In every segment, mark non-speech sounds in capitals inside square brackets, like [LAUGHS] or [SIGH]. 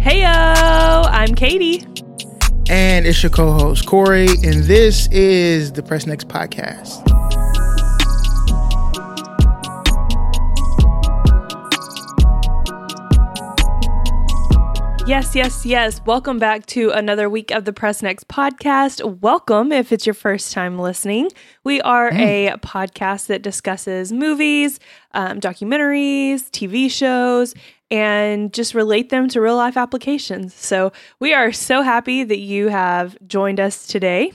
Heyo, I'm Katie. And it's your co host, Corey, and this is the Press Next podcast. Yes, yes, yes. Welcome back to another week of the Press Next podcast. Welcome if it's your first time listening. We are a podcast that discusses movies, um, documentaries, TV shows, and just relate them to real life applications. So we are so happy that you have joined us today.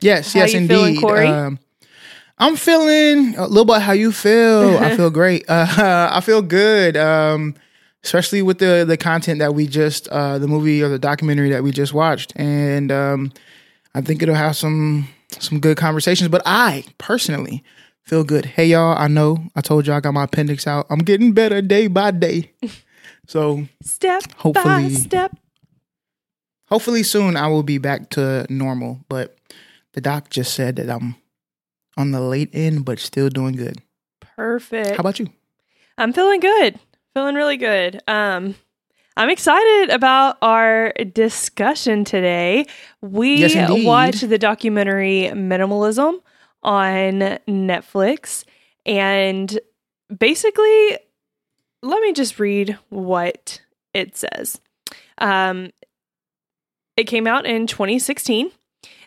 Yes, How yes, indeed. feeling, Corey? Um, I'm feeling a little bit how you feel. I [LAUGHS] feel great. Uh, [LAUGHS] I feel good. Um, especially with the the content that we just uh, the movie or the documentary that we just watched, and um, I think it'll have some some good conversations. But I personally feel good. Hey y'all, I know I told y'all I got my appendix out. I'm getting better day by day. [LAUGHS] So Step by Hopefully- step. hopefully soon I will be back to normal. But the doc just said that I'm on the late end, but still doing good. Perfect. How about you? I'm feeling good. Feeling really good. Um I'm excited about our discussion today. We Yes, watched the documentary Minimalism on Netflix and basically let me just read what it says. Um it came out in 2016.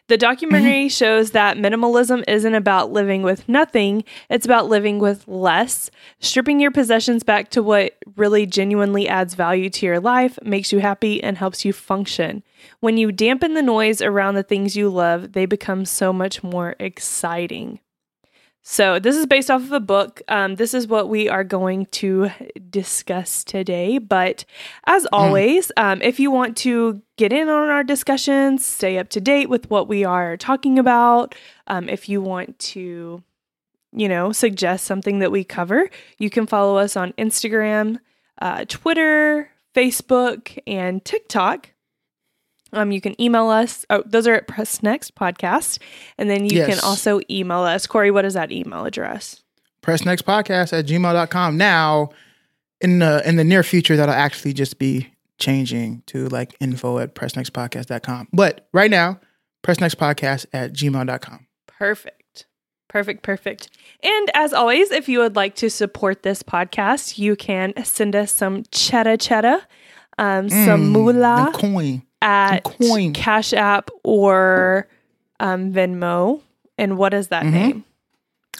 The documentary mm-hmm. shows that minimalism isn't about living with nothing, it's about living with less. Stripping your possessions back to what really genuinely adds value to your life, makes you happy, and helps you function. When you dampen the noise around the things you love, they become so much more exciting. So, this is based off of a book. Um, this is what we are going to discuss today. But as always, um, if you want to get in on our discussions, stay up to date with what we are talking about, um, if you want to, you know, suggest something that we cover, you can follow us on Instagram, uh, Twitter, Facebook, and TikTok. Um, you can email us. Oh, those are at Press Next Podcast. And then you can also email us. Corey, what is that email address? Press next podcast at gmail.com. Now, in the in the near future, that'll actually just be changing to like info at pressnextpodcast.com. But right now, pressnextpodcast at gmail.com. Perfect. Perfect, perfect. And as always, if you would like to support this podcast, you can send us some cheddar cheddar, um, some Mm, moolah the coin. At coin. Cash App or um, Venmo. And what is that Mhm. name?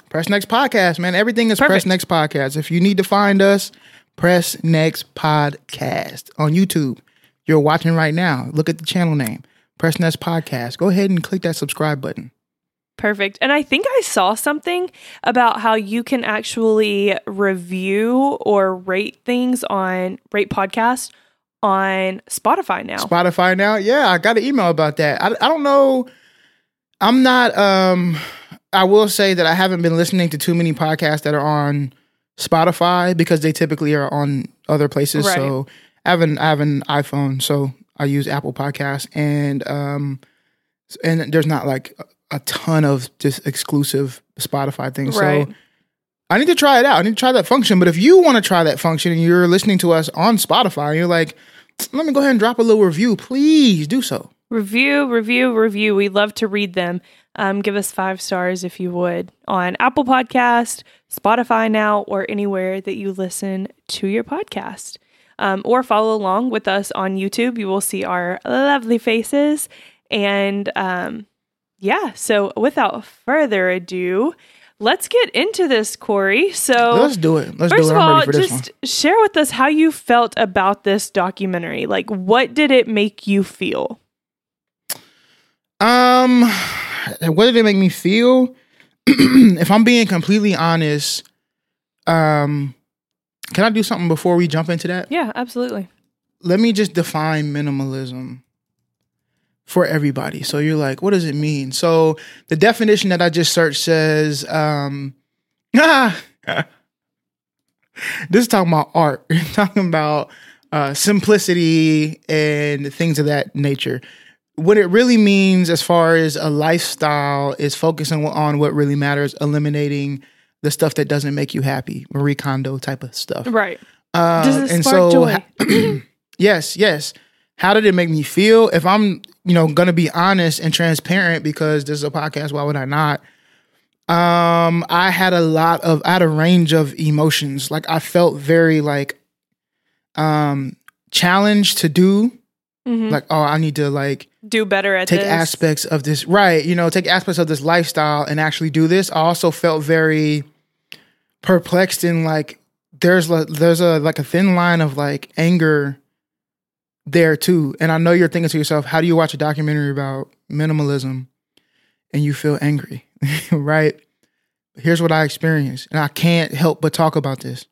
Press Next Podcast, man. Everything is Perfect. Press Next Podcast. If you need to find us, Press Next Podcast on YouTube. You're watching right now. Look at the channel name, Press Next Podcast. Go ahead and click that subscribe button. Perfect. And I think I saw something about how you can actually review or rate things on rate podcast on Spotify now. Spotify now. Yeah, I got an email about that. I, I don't know. I'm not. Um, I will say that I haven't been listening to too many podcasts that are on Spotify because they typically are on other places. Right. So I have an I have an iPhone, so I use Apple Podcasts, and um, and there's not like a, ton of just exclusive Spotify things. Right. So I need to try it out. I need to try that function. But if you want to try that function and you're listening to us on Spotify, and you're like, let me go ahead and drop a little review. Please do so. Review, review, review. We love to read them. Um, give us five stars if you would on Apple Podcast, Spotify now, or anywhere that you listen to your podcast. Um, or follow along with us on YouTube. You will see our lovely faces. And um, yeah, so without further ado, let's get into this, Corey. So Let's do it. Let's. First do of it. I'm all, ready for this just share with us how you felt about this documentary. Like, what did it make you feel? Um, what did it make me feel? [CLEARS THROAT] if I'm being completely honest, um, can I do something before we jump into that? Yeah, absolutely. Let me just define minimalism for everybody. So you're like, what does it mean? So the definition that I just searched says, um, ah, [LAUGHS] this is talking about art. You're [LAUGHS] talking about uh, simplicity and things of that nature. What it really means, as far as a lifestyle, is focusing on what really matters, eliminating the stuff that doesn't make you happy, Marie Kondo type of stuff. Right. Uh, Does it and spark so, joy? [CLEARS THROAT] Yes, yes. How did it make me feel? If I'm, you know, gonna be honest and transparent because this is a podcast, why would I not? Um, I had a lot of I had a range of emotions. Like I felt very like um challenged to do. Mhm. Like, oh, I need to like Do better at take this. aspects of this right you know take aspects of this lifestyle and actually do this i also felt very perplexed in like there's like there's a like a thin line of like anger there too and i know you're thinking to yourself how do you watch a documentary about minimalism and you feel angry [LAUGHS] right here's what i experienced and i can't help but talk about this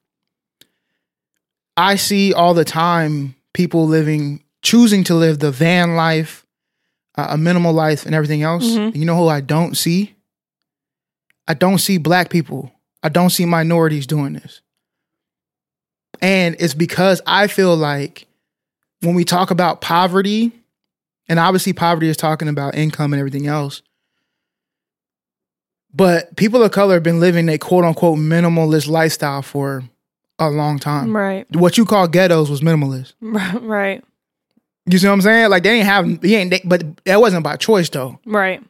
i see all the time people living choosing to live the van life uh, a minimal life and everything else. Mhm. You know who I don't see? I don't see black people. I don't see minorities doing this. And it's because I feel like when we talk about poverty, and obviously poverty is talking about income and everything else, but people of color have been living a quote unquote minimalist lifestyle for a long time. Right. What you call ghettos was minimalist. [LAUGHS] Right. You see what I'm saying? Like they didn't have, he ain't, they, but that wasn't by choice though. Right.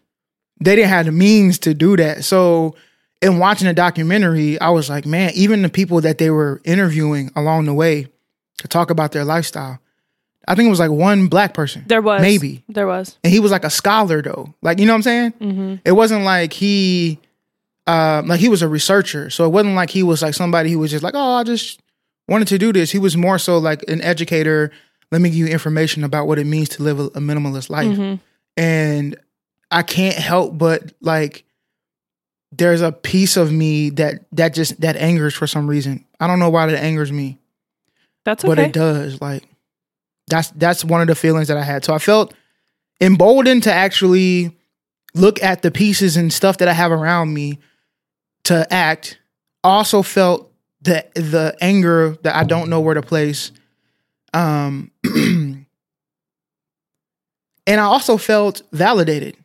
They didn't have the means to do that. So, in watching the documentary, I was like, man, even the people that they were interviewing along the way to talk about their lifestyle, I think it was like one black person, There was maybe, There was. and he was like a scholar though. Like you know what I'm saying? Mm-hmm. It wasn't like he, uh, like he was a researcher. So it wasn't like he was like somebody who was just like, oh, I just wanted to do this. He was more so like an educator. Let me give you information about what it means to live a, a minimalist life. Mhm. And I can't help but like, there's a piece of me that that just that angers for some reason. I don't know why that angers me, That's but it does. Like, that's that's one of the feelings that I had. So I felt emboldened to actually look at the pieces and stuff that I have around me to act. Also felt the the anger that I don't know where to place. Um [CLEARS THROAT] and I also felt validated.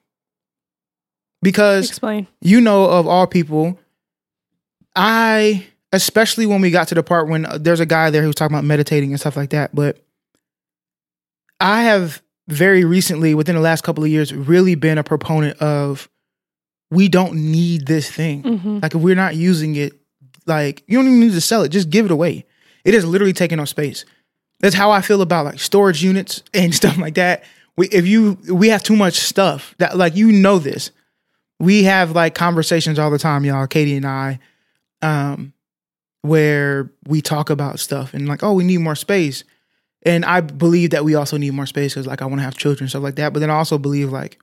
Because Explain. you know of all people i especially when we got to the part when uh, there's a guy there who was talking about meditating and stuff like that but i have very recently within the last couple of years really been a proponent of we don't need this thing. Mm-hmm. like if we're not using it like you don't even need to sell it. Just give it away. It is literally taking up space. That's how i feel about like storage units and [LAUGHS] stuff like that. We, if you we have too much stuff that like you know this. We have like conversations all the time y'all katie and i um where we talk about stuff and like oh we need more space and i believe that we also need more space because like i want to have children stuff like that but then i also believe like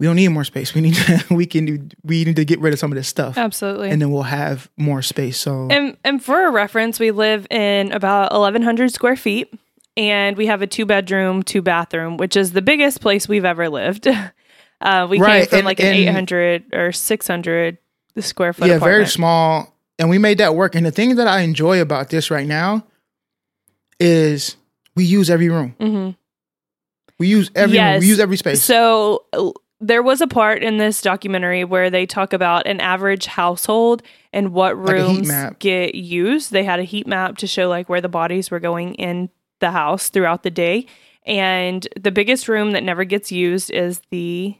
we don't need more space we need to [LAUGHS] we can do, we need to get rid of some of this stuff Absolutely. and then we'll have more space so And and for a reference, we live in about eleven hundred square feet, and we have a two bedroom, two bathroom, which is the biggest place we've ever lived. [LAUGHS] Uh, we came from and- like an eight hundred or six hundred square foot. yeah very small and we made that work and the thing that i enjoy about this right now is we use every room Mhm. we use every room. Yes. we use every space So uh, there was a part in this documentary where they talk about an average household and what rooms map. get used. They had a heat map to show like where the bodies were going in the house throughout the day. And the biggest room that never gets used is the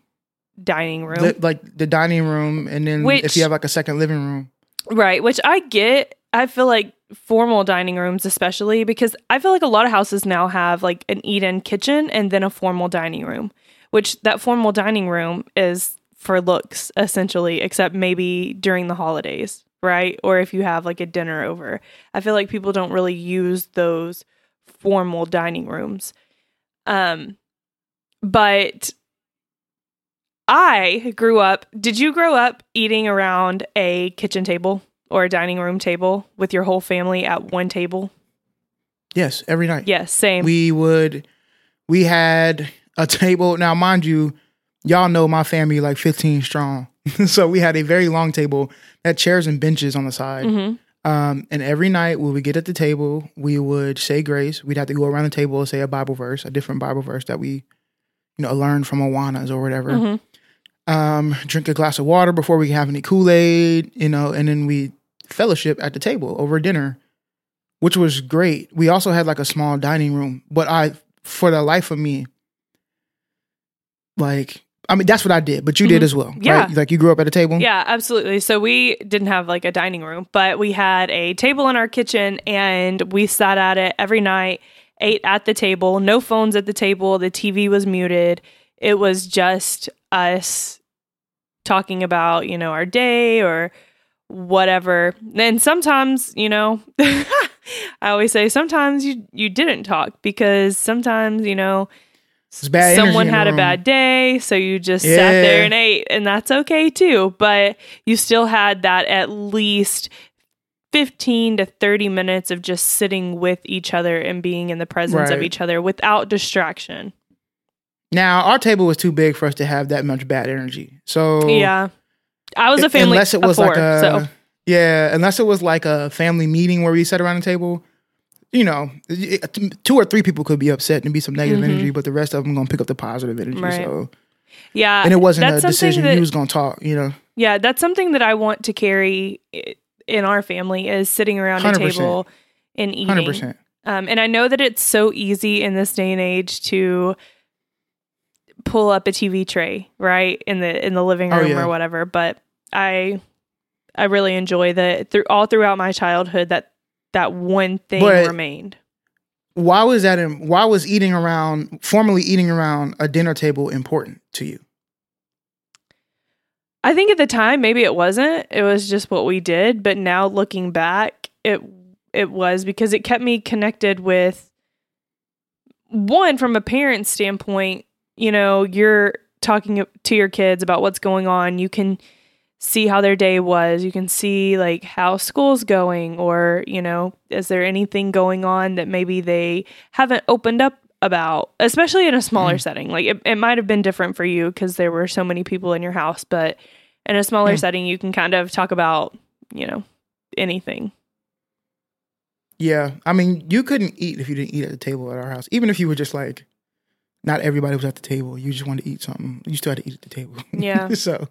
dining room. Li- like the dining room and then Which- if you have like a second living room Right, which I get. I feel like formal dining rooms, especially because I feel like a lot of houses now have like an eat in kitchen and then a formal dining room, which that formal dining room is for looks essentially, except maybe during the holidays, right? Or if you have like a dinner over. I feel like people don't really use those formal dining rooms. Um, but I grew up. Did you grow up eating around a kitchen table or a dining room table with your whole family at one table? yes every night Yes, same. we would we had a table now mind you y'all know my family like 15 strong [LAUGHS] so we had a very long table that chairs and benches on the side Mhm. um, and every night when we get at the table we would say grace we'd have to go around the table and say a bible verse a different bible verse that we you know learned from awanas or whatever Mhm. um, drink a glass of water before we have any Kool Aid, you know, and then we fellowship at the table over dinner which was great. We also had like a small dining room, but I, for the life of me, like I mean, that's what I did, but you did Mhm. as well, Yeah. right? Like you grew up at a table. Yeah, absolutely. So we didn't have like a dining room, but we had a table in our kitchen and we sat at it every night, ate at the table, no phones at the table, the TV was muted. It was just us talking about, you know, our day or whatever. And sometimes, you know, [LAUGHS] I always say sometimes you you didn't talk because sometimes, you know, someone had a bad day, so you just Yeah. sat there and ate, and that's okay too. But you still had that at least 15 to 30 minutes of just sitting with each other and being in the presence of each other without distraction. Now our table was too big for us to have that much bad energy. So Yeah. I was a family unless it was four, like a so yeah, unless it was like a family meeting where we sat around the table. You know, it- two or three people could be upset and be some negative Mhm. energy, but the rest of them gonna pick up the positive energy. Right. So, yeah. and it wasn't a decision that- you was gonna talk. You know, Yeah, that's something that I want to carry in our family is sitting around a 100%. table and eating. hundred percent. Um, and I know that it's so easy in this day and age to pull up a TV tray, right, in the in the living Oh, room yeah. or whatever. But I I really enjoy that through all throughout my childhood that that one thing But- remained. Why was that? In, why was eating around, formally eating around a dinner table important to you? I think at the time maybe it wasn't. It was just what we did, but now looking back, it it was because it kept me connected with one from a parent standpoint, you know, you're talking to your kids about what's going on. You can see how their day was. You can see like how school's going or, you know, is there anything going on that maybe they haven't opened up about, especially in a smaller Mm. setting. Like it, it might have been different for you because there were so many people in your house, but in a smaller Mm. setting, you can kind of talk about, you know, anything. Yeah, I mean, you couldn't eat if you didn't eat at the table at our house. Even if you were just like, not everybody was at the table. You just wanted to eat something. You still had to eat at the table. Yeah. [LAUGHS] so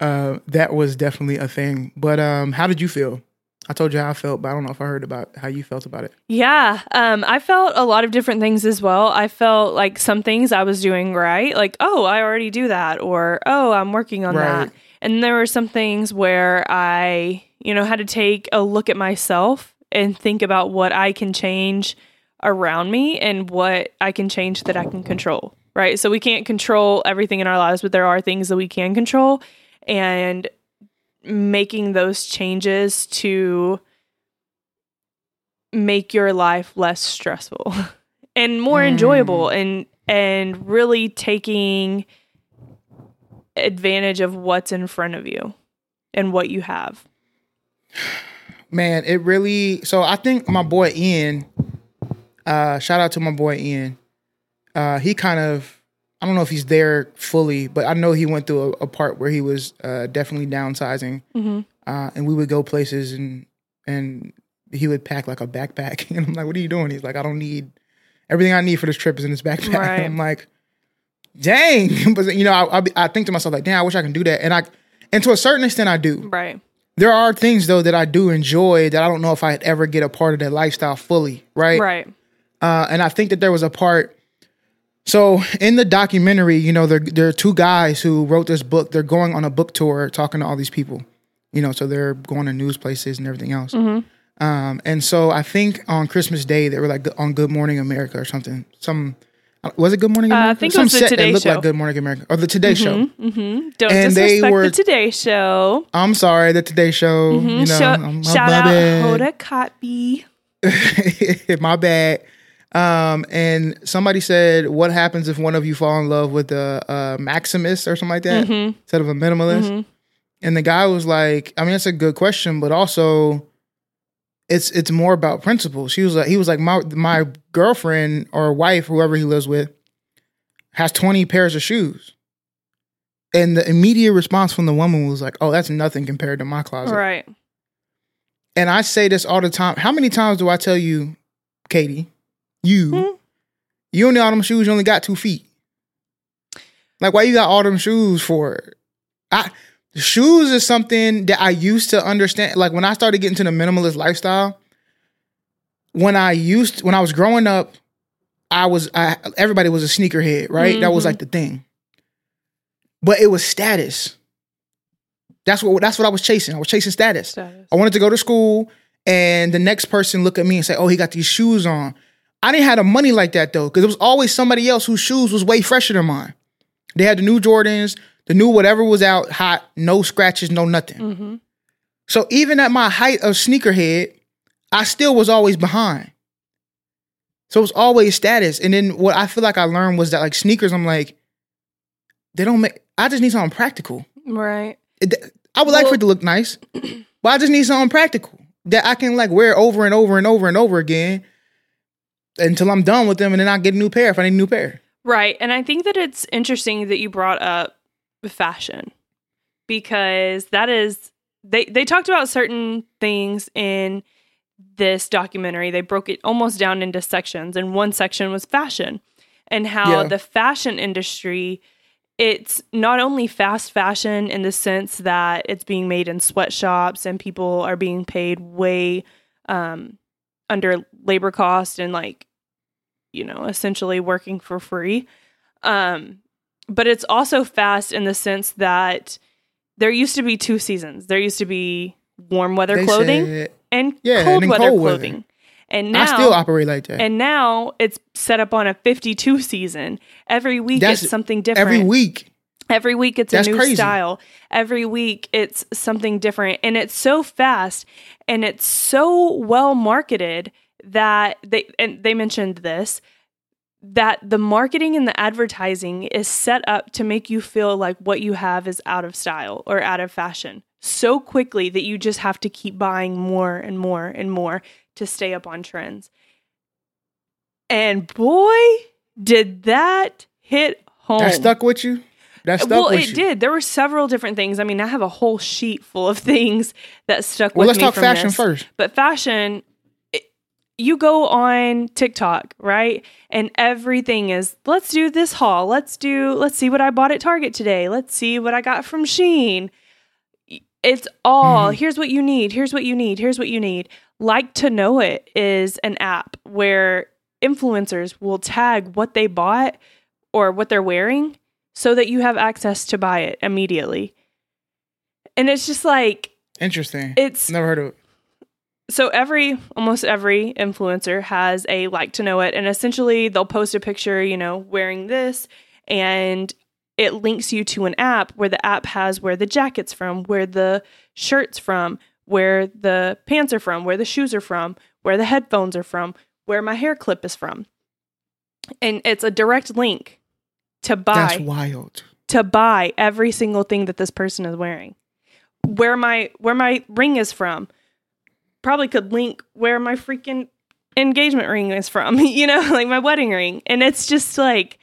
uh, that was definitely a thing. But um, how did you feel? I told you how I felt, but I don't know if I heard about how you felt about it. Yeah, um, I felt a lot of different things as well. I felt like some things I was doing right, like oh, I already do that, or oh, I'm working on Right. that. And there were some things where I, you know, had to take a look at myself and think about what I can change around me and what I can change that I can control. Right. So we can't control everything in our lives, but there are things that we can control. And making those changes to make your life less stressful [LAUGHS] and more Mm. enjoyable and and really taking advantage of what's in front of you and what you have. Man, it really. So I think my boy Ian. Uh, shout out to my boy Ian. Uh, he kind of. I don't know if he's there fully, but I know he went through a, a part where he was uh, definitely downsizing, Mm-hmm. uh, and we would go places and and he would pack like a backpack, [LAUGHS] and I'm like, "What are you doing?" He's like, "I don't need everything I need for this trip is in this backpack." [LAUGHS] Right. I'm like, "Dang!" [LAUGHS] but you know, I, I, I think to myself like, "Damn, I wish I can do that," and I, and to a certain extent, I do. Right. There are things though that I do enjoy that I don't know if I'd ever get a part of that lifestyle fully, right? Right. Uh, and I think that there was a part. So in the documentary, you know, there there are two guys who wrote this book. They're going on a book tour, talking to all these people. You know, so they're going to news places and everything else. Mm-hmm. Um, and so I think on Christmas Day they were like on Good Morning America or something. Some was it Good Morning Uh, I America? think it Some was the set Today that looked Show. like Good Morning America or the Today Show. Mm-hmm. Don't And they disrespect were- the Today Show. I'm sorry, the Today Show. Mhm. You know, shout out. Hoda Kotb. [LAUGHS] my bad. Um, and somebody said, "What happens if one of you fall in love with a, a Maximus or something like that Mhm. instead of a minimalist?" Mhm. And the guy was like, "I mean, that's a good question, but also, it's it's more about principles." She was like, "He was like, my my girlfriend or wife, whoever he lives with, has twenty pairs of shoes." And the immediate response from the woman was like, "Oh, that's nothing compared to my closet." Right. And I say this all the time. How many times do I tell you, Katie, you, Hmm. you only all them shoes, you only got two feet. Like, why you got all them shoes for? I shoes is something that I used to understand. Like when I started getting to the minimalist lifestyle, when I used when I was growing up, I was I everybody was a sneakerhead, right? That was Mhm. like the thing. But it was status. That's what that's what I was chasing. I was chasing status. Status. I wanted to go to school and the next person look at me and say, "Oh, he got these shoes on." I didn't have the money like that though, because it was always somebody else whose shoes was way fresher than mine. They had the new Jordans, the new whatever was out, hot, no scratches, no nothing. Mm-hmm. So even at my height of sneakerhead, I still was always behind. So it was always status. And then what I feel like I learned was that like sneakers, I'm like, they don't make. I just need something practical. Right. It- I would like for it to look nice, but I just need something practical that I can like wear over and over and over and over again until I'm done with them, and then I get a new pair if I need a new pair. Right. And I think that it's interesting that you brought up fashion because that is they they talked about certain things in this documentary. They broke it almost down into sections and one section was fashion and how Yeah. the fashion industry it's not only fast fashion in the sense that it's being made in sweatshops and people are being paid way um, under labor cost and like you know essentially working for free um, but it's also fast in the sense that there used to be two seasons there used to be warm weather They clothing said- and Yeah, cold then weather cold weather. clothing and now I still operate like that. and now it's set up on a 52 season. Every week That's it's something different. Every week, Every week it's That's a new crazy. style. Every week it's something different. And it's so fast and it's so well marketed that they and they mentioned this that the marketing and the advertising is set up to make you feel like what you have is out of style or out of fashion so quickly that you just have to keep buying more and more and more to stay up on trends. And boy, did that hit home. that stuck with you. That stuck with you. well, with it you. did. There were several different things. I mean, I have a whole sheet full of [LAUGHS] things that stuck Well, with let's me. talk from fashion this. first. But fashion, you go on TikTok, right? And everything is let's do this haul. Let's do let's see what I bought at Target today. Let's see what I got from Shein. It's all Mhm. here's what you need. Here's what you need. Here's what you need. Like to know it is an app where influencers will tag what they bought or what they're wearing so that you have access to buy it immediately. And it's just like Interesting. it's Never heard of it. So every almost every influencer has a like to know it and essentially they'll post a picture you know wearing this and it links you to an app where the app has where the jacket's from where the shirts from where the pants are from where the shoes are from where the headphones are from where my hair clip is from and it's a direct link to buy That's wild. to buy every single thing that this person is wearing. Where my where my ring is from. Probably could link where my freaking engagement ring is from, [LAUGHS] you know, like my wedding ring. And it's just like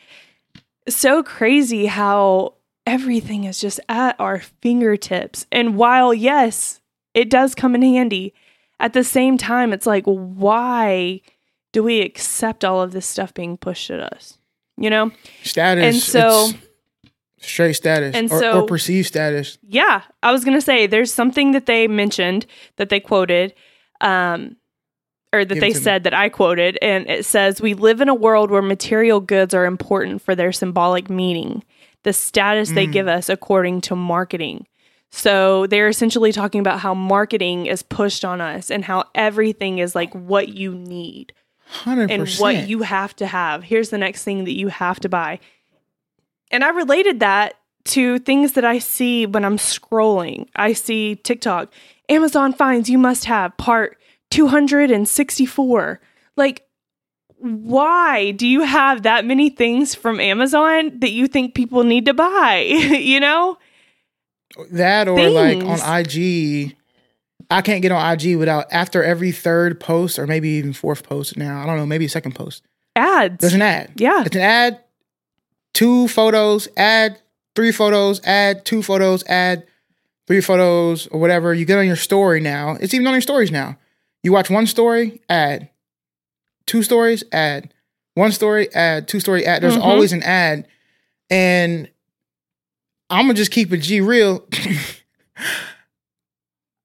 so crazy how everything is just at our fingertips. And while yes, it does come in handy, at the same time it's like why do we accept all of this stuff being pushed at us? You know? Status. And so- it's straight status And or, so- or perceived status. Yeah, I was gonna say there's something that they mentioned that they quoted, um, or that Give they to me. said that I quoted, and it says, "We live in a world where material goods are important for their symbolic meaning, the status they Mm. give us according to marketing." So they're essentially talking about how marketing is pushed on us and how everything is like what you need Hundred and percent. what you have to have. Here's the next thing that you have to buy. And I related that to things that I see when I'm scrolling. I see TikTok, Amazon finds you must have part 264. Like, why do you have that many things from Amazon that you think people need to buy? [LAUGHS] you know? that or like on IG. I can't get on IG without after every third post or maybe even fourth post now. I don't know, maybe second post. Ads. There's an ad. yeah. It's an ad, two photos, add three photos, add two photos, add three photos, or whatever. You get on your story now. It's even on your stories now. You watch one story, add. Two stories, add. One story, add. Two story, add. There's Mhm. always an ad. And I'm gonna just keep it G real. [LAUGHS]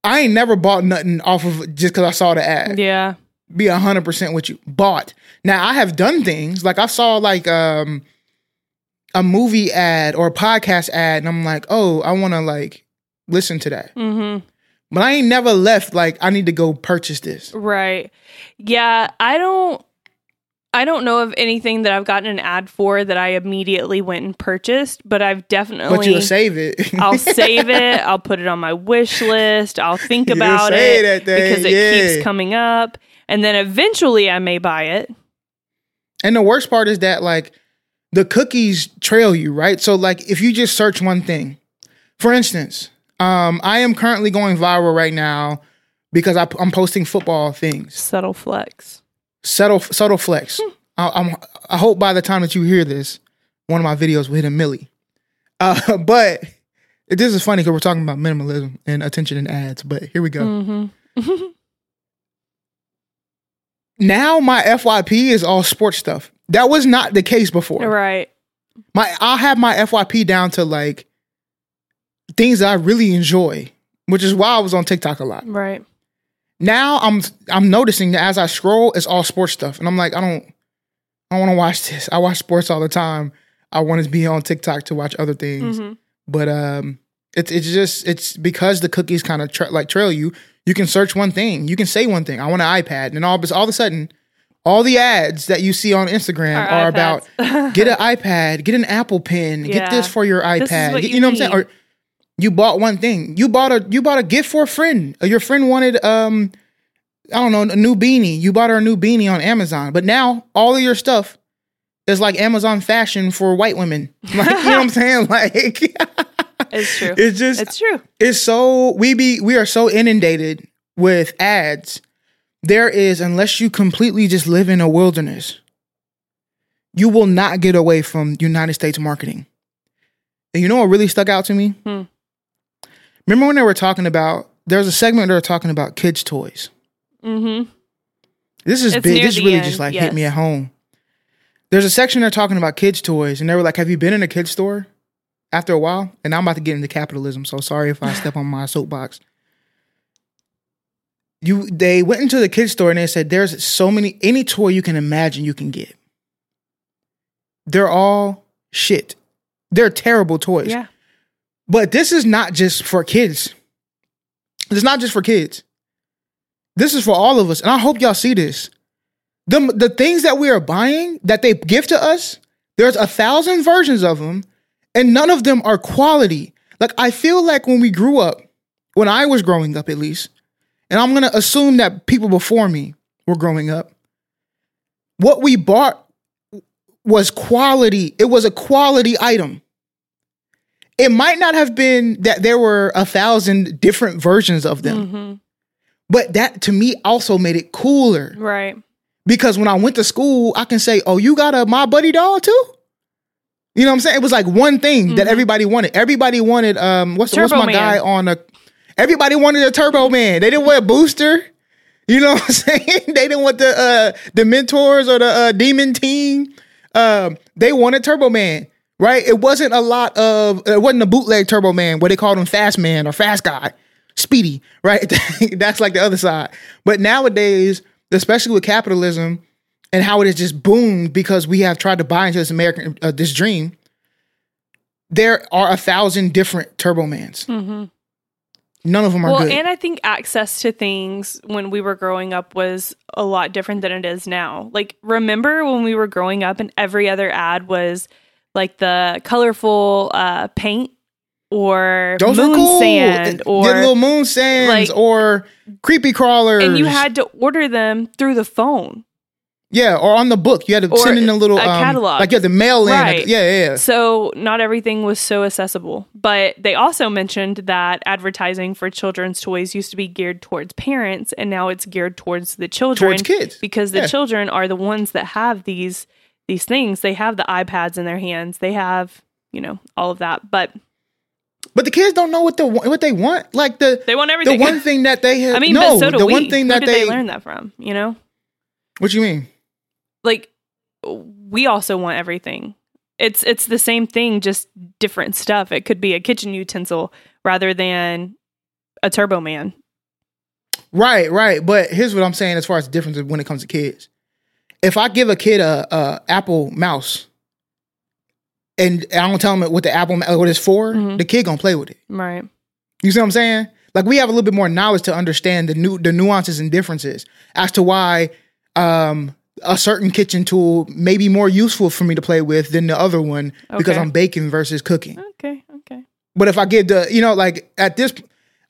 I ain't never bought nothing off of just because I saw the ad. Yeah. be a hundred percent with you. Bought. Now I have done things like I saw like um a movie ad or a podcast ad, and I'm like, oh, I want to like listen to that. Mm-hmm. But I ain't never left like I need to go purchase this. Right. Yeah, I don't I don't know of anything that I've gotten an ad for that I immediately went and purchased, but I've definitely But you'll save it. [LAUGHS] I'll save it. I'll put it on my wish list. I'll think about say it because it yeah. keeps coming up. And then eventually I may buy it. And the worst part is that like the cookies trail you, right? So like if you just search one thing, for instance, um, I am currently going viral right now because I, am posting football things. Subtle flex. Subtle, subtle flex. I, I'm, I hope by the time that you hear this, one of my videos will hit a milli. Uh, [LAUGHS] but this is funny because we're talking about minimalism and attention and ads. But here we go. Mm-hmm. [LAUGHS] Now my FYP is all sports stuff. That was not the case before. Right. my I'll have my FYP down to like things that I really enjoy, which is why I was on TikTok a lot. Right. Now I'm I'm noticing that as I scroll, it's all sports stuff, and I'm like, I don't I want to watch this. I watch sports all the time. I want to be on TikTok to watch other things, hmm but um, it's it's just it's because the cookies kind of tra- like trail you. You can search one thing, you can say one thing. I want an iPad, and all all of a sudden, all the ads that you see on Instagram are about [LAUGHS] get an iPad, get an Apple Pen, get this for your iPad. Get- you you know what I'm saying? Or you bought one thing. You bought a you bought a gift for a friend. Your friend wanted um I don't know a new beanie. You bought her a new beanie on Amazon, but now all of your stuff is like Amazon fashion for white women. [LAUGHS] Like you know what I'm saying? [LAUGHS] Like [LAUGHS] It's true. it's just It's true. it's so we be we are so inundated with ads. There is unless you completely just live in a wilderness, you will not get away from United States marketing. And you know what really stuck out to me? Hmm. Remember when they were talking about there was a segment they were talking about kids' toys. Mm-hmm. This is It's big. This really end, just like yes. hit me at home. There's a section they're talking about kids' toys, and they were like, "Have you been in a kids' store?" After a while, and I'm about to get into capitalism, so sorry if I step on my soapbox. You, they went into the kids' store and they said, "There's so many any toy you can imagine you can get. They're all shit. They're terrible toys. Yeah. But this is not just for kids. It's not just for kids. This is for all of us. And I hope y'all see this. The, the things that we are buying that they give to us, there's a thousand versions of them, and none of them are quality. Like, I feel like when we grew up, when I was growing up at least, and I'm gonna assume that people before me were growing up, what we bought was quality. It was a quality item it might not have been that there were a thousand different versions of them, hmm but that to me also made it cooler Right. because when I went to school, I can say, "Oh, you got a My Buddy doll too." You know what I'm saying? It was like one thing that Mhm. everybody wanted. Everybody wanted um what's what's my Man. guy on a everybody wanted a Turbo Man. They didn't want a Booster. You know [LAUGHS] what I'm saying? they didn't want the uh the mentors or the uh, demon team. Um they wanted Turbo Man. Right? It wasn't a lot of it wasn't a bootleg Turbo Man where they called him Fast Man or Fast Guy. Speedy, right? [LAUGHS] That's like the other side. But nowadays, especially with capitalism and how it has just boomed because we have tried to buy into this American uh, this dream, there are a thousand different Turbo Mans. hmm None of them are Well, good. and I think access to things when we were growing up was a lot different than it is now. Like, remember when we were growing up and every other ad was like the colorful uh, paint or Those moon cool. sand The or little moon sands like- or creepy crawlers. and you had to order them through the phone. yeah, or on the book. You had to Or send in a little a um, catalog. like you had to mail in. Right. yeah, yeah, yeah. So not everything was so accessible. But they also mentioned that advertising for children's toys used to be geared towards parents and now it's geared towards the children Towards kids. because the Yeah. children are the ones that have these these things. They have the iPads in their hands. They have, you know, all of that. But But the kids don't know what the what they want. Like the they want everything. the one thing that they [LAUGHS] have. I mean, no, so the we. one thing Who that they, they learn that from? You know? What do you mean? like we also want everything. It's it's the same thing, just different stuff. It could be a kitchen utensil rather than a Turbo Man. Right, right. But here's what I'm saying as far as the difference when it comes to kids. If I give a kid a, a Apple mouse and I don't tell him what the Apple what it's for, Mhm. the kid gonna play with it. Right. You see what I'm saying? Like we have a little bit more knowledge to understand the new the nuances and differences as to why um a certain kitchen tool may be more useful for me to play with than the other one because I'm baking versus cooking. Okay. Okay. But if I give the, you know, like at this,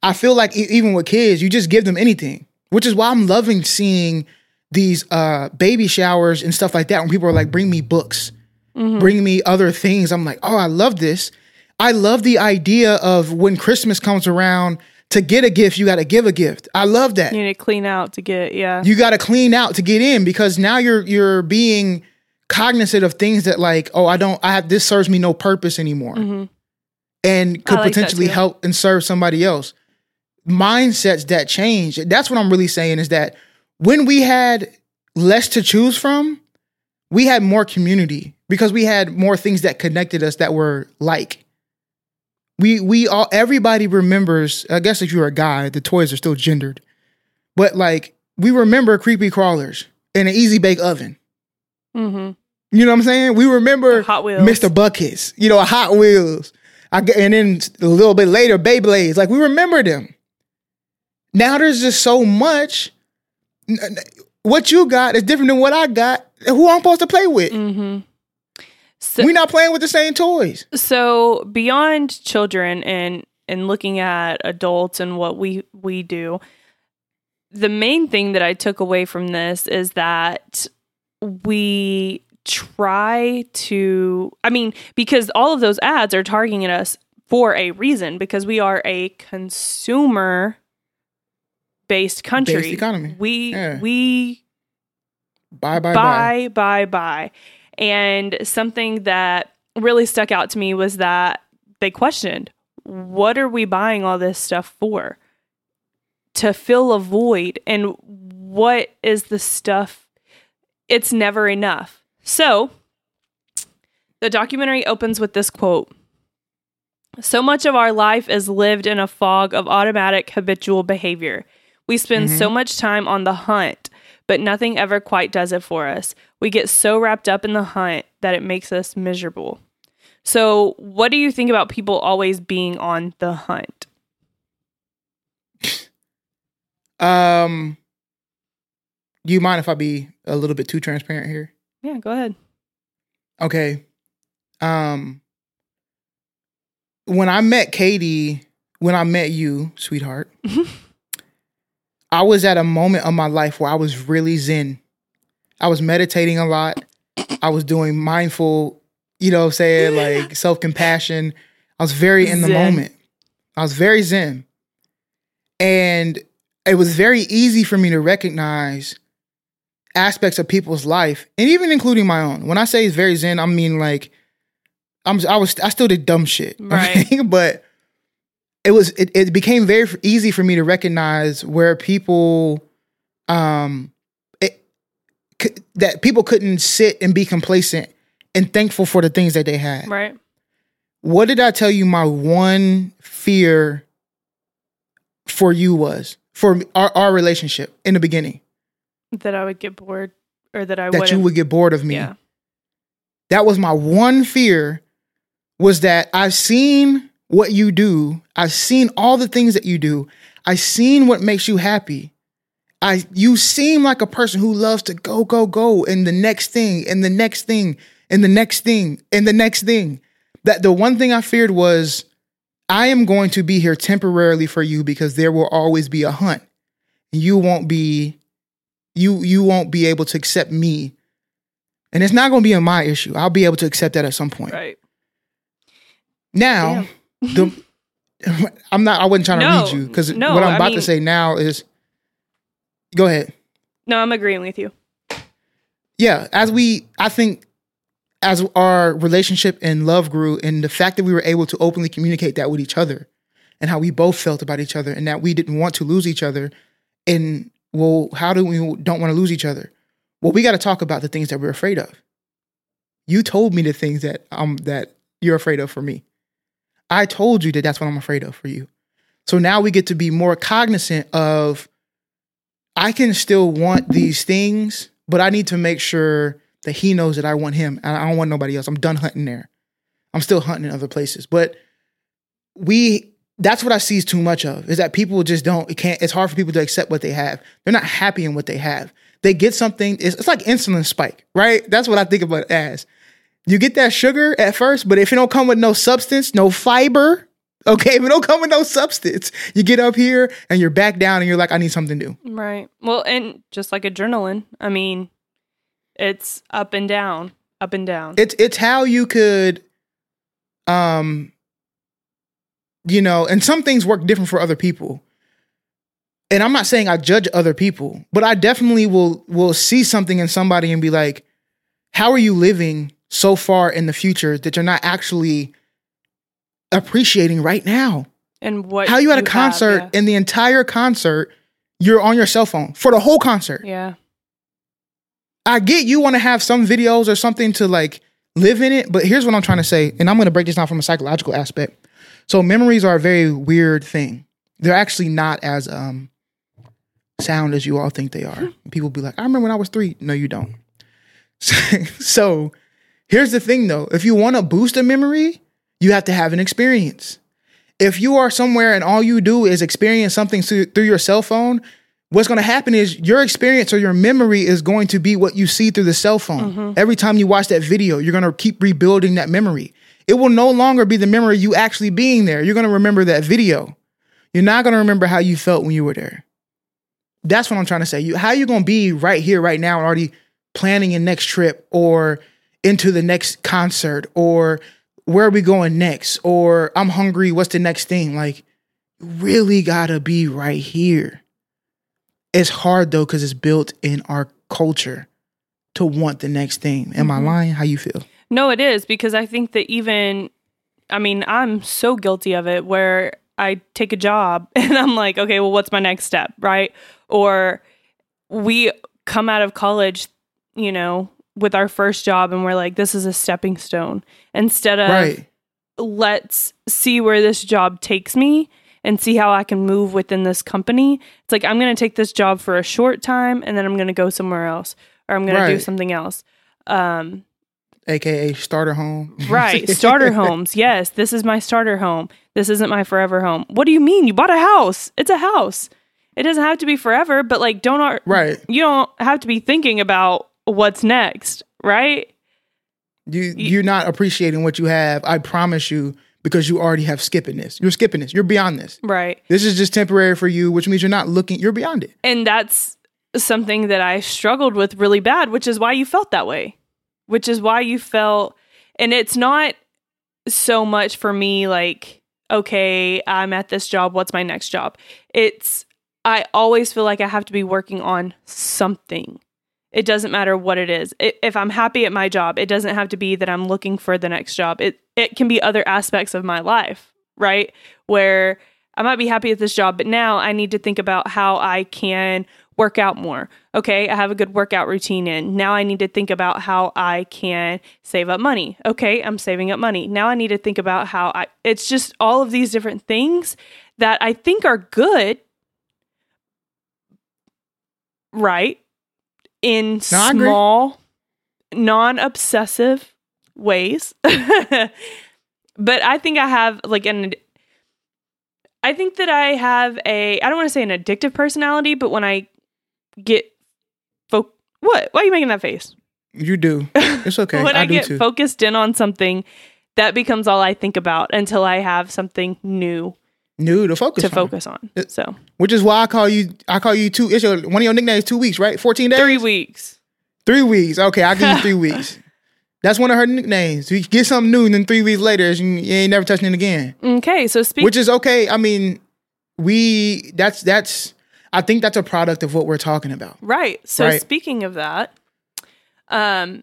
I feel like even with kids, you just give them anything, which is why I'm loving seeing these uh baby showers and stuff like that when people are like, bring me books, bring me other things. I'm like, oh, I love this. I love the idea of when Christmas comes around to get a gift, you got to give a gift. I love that. You need to clean out to get yeah. You got to clean out to get in because now you're you're being cognizant of things that like, oh, I don't, I have this serves me no purpose anymore, and could like potentially help and serve somebody else. Mindsets that change. That's what I'm really saying is that when we had less to choose from, we had more community because we had more things that connected us that were like. We we all everybody remembers. I guess if you're a guy, the toys are still gendered, but like we remember creepy crawlers in an easy bake oven. mm-hmm. You know what I'm saying? We remember Hot Wheels. Mr. Buckets, you know, Hot Wheels. I and then a little bit later, Beyblades. Like we remember them. Now there's just so much. What you got is different than what I got. Who I'm supposed to play with? Mm-hmm. So, We're not playing with the same toys. so beyond children and and looking at adults and what we we do the main thing that i took away from this is that we try to i mean because all of those ads are targeting us for a reason because we are a consumer based country Based economy. we Yeah. we Bye, bye, bye. buy, buy, buy. And something that really stuck out to me was that they questioned, what are we buying all this stuff for? To fill a void. And what is the stuff? It's never enough. So the documentary opens with this quote. So much of our life is lived in a fog of automatic habitual behavior. We spend so much time on the hunt, but nothing ever quite does it for us. We get so wrapped up in the hunt that it makes us miserable. So, what do you think about people always being on the hunt? Um, do you mind if I be a little bit too transparent here? Yeah, go ahead. Okay. Um when I met Katie, when I met you, sweetheart, [LAUGHS] I was at a moment of my life where I was really zen. I was meditating a lot. I was doing mindful, you know what I'm saying, like self-compassion. I was very in the Zen. moment. I was very zen. And it was very easy for me to recognize aspects of people's life, and even including my own. When I say it's very zen, I mean like I'm I was I still did dumb shit, [LAUGHS] Right. okay? but it was it, it became very easy for me to recognize where people um it, c- that people couldn't sit and be complacent and thankful for the things that they had. Right. What did I tell you my one fear for you was for our, our relationship in the beginning? That I would get bored or that I would. that would you would get bored of me. Yeah. That was my one fear was that I've seen what you do. I've seen all the things that you do. I've seen what makes you happy. I you seem like a person who loves to go go go and the next thing and the next thing and the next thing and the next thing. That the one thing I feared was I am going to be here temporarily for you because there will always be a hunt. You won't be you you won't be able to accept me. And it's not going to be my issue. I'll be able to accept that at some point. Right. Now, the [LAUGHS] I'm not I wasn't trying No, to read you cuz no, what I'm I about mean- to say now is Go ahead. No, I'm agreeing with you. yeah, as we, I think, as our relationship and love grew, and the fact that we were able to openly communicate that with each other, and how we both felt about each other, and that we didn't want to lose each other, and well, how do we don't want to lose each other? Well, we got to talk about the things that we're afraid of. You told me the things that um that you're afraid of for me. I told you that that's what I'm afraid of for you. So now we get to be more cognizant of I can still want these things, but I need to make sure that he knows that I want him. and I don't want nobody else. I'm done hunting there. I'm still hunting in other places. But we that's what I see too much of is that people just don't it can't it's hard for people to accept what they have. They're not happy in what they have. They get something, it's, it's like insulin spike, right? That's what I think about it as. You get that sugar at first, but if it don't come with no substance, no fiber, okay, if it don't come with no substance, you get up here and you're back down and you're like, I need something new. Right. Well, and just like adrenaline, I mean, it's up and down, up and down. It's it's how you could um you know, and some things work different for other people. And I'm not saying I judge other people, but I definitely will will see something in somebody and be like, how are you living so far in the future that you're not actually appreciating right now? and what How you at a have, concert yeah. and the entire concert you're on your cell phone for the whole concert. yeah. I get you want to have some videos or something to like live in it, but here's what I'm trying to say, and I'm going to break this down from a psychological aspect. So memories are a very weird thing. They're actually not as um sound as you all think they are. People be like, "I remember when I was 3." No, you don't. [LAUGHS] so, here's the thing though. If you want to boost a memory, you have to have an experience. If you are somewhere and all you do is experience something through, through your cell phone, what's going to happen is your experience or your memory is going to be what you see through the cell phone. Mm-hmm. Every time you watch that video, you're going to keep rebuilding that memory. It will no longer be the memory you actually being there. You're going to remember that video. You're not going to remember how you felt when you were there. That's what I'm trying to say. You how you going to be right here right now and already planning your next trip or into the next concert or where are we going next or I'm hungry, what's the next thing? Like you really got to be right here. It's hard though cuz it's built in our culture to want the next thing. Am I Mhm. lying? How you feel? No, it is because I think that even, I mean, I'm so guilty of it where I take a job [LAUGHS] and I'm like, okay, well, what's my next step? Right. Or we come out of college, you know, with our first job and we're like, this is a stepping stone instead of right. let's see where this job takes me and see how I can move within this company. It's like I'm going to take this job for a short time and then I'm going to go somewhere else or I'm going to do something else. Um, AKA starter home. right, [LAUGHS] starter homes. Yes, this is my starter home. This isn't my forever home. What do you mean? You bought a house. It's a house. It doesn't have to be forever, but like don't Right. you don't have to be thinking about what's next, right? You you're not appreciating what you have. I promise you because you already have skipping this. You're skipping this. You're beyond this. Right. This is just temporary for you, which means you're not looking. You're beyond it. And that's something that I struggled with really bad, which is why you felt that way. Which is why you felt and it's not so much for me like okay, I'm at this job, what's my next job? It's I always feel like I have to be working on something. It doesn't matter what it is. I if I'm happy at my job, it doesn't have to be that I'm looking for the next job. It it can be other aspects of my life, right? Where I might be happy at this job, but now I need to think about how I can work out more. Okay, I have a good workout routine in. Now I need to think about how I can save up money. Okay, I'm saving up money. Now I need to think about how I it's just all of these different things that I think are good right in No, small non-obsessive ways. [LAUGHS] but I think I have like an I think that I have a I don't want to say an addictive personality, but when I get fo- what? Why are you making that face? You do. [LAUGHS] It's okay. when I, I, get too. focused in on something, that becomes all I think about until I have something new New to focus to on. focus on. So Which is why I call you. I call you two. It's your one of your nicknames. Two weeks, right? Fourteen days. three weeks. Three weeks. Okay, I'll give you three [LAUGHS] weeks. That's one of her nicknames. You get something new, and then three weeks later, you ain't never touching it again. Okay, so speak. Which is okay. I mean, we. That's that's. I think that's a product of what we're talking about. Right. So Right. speaking of that, um,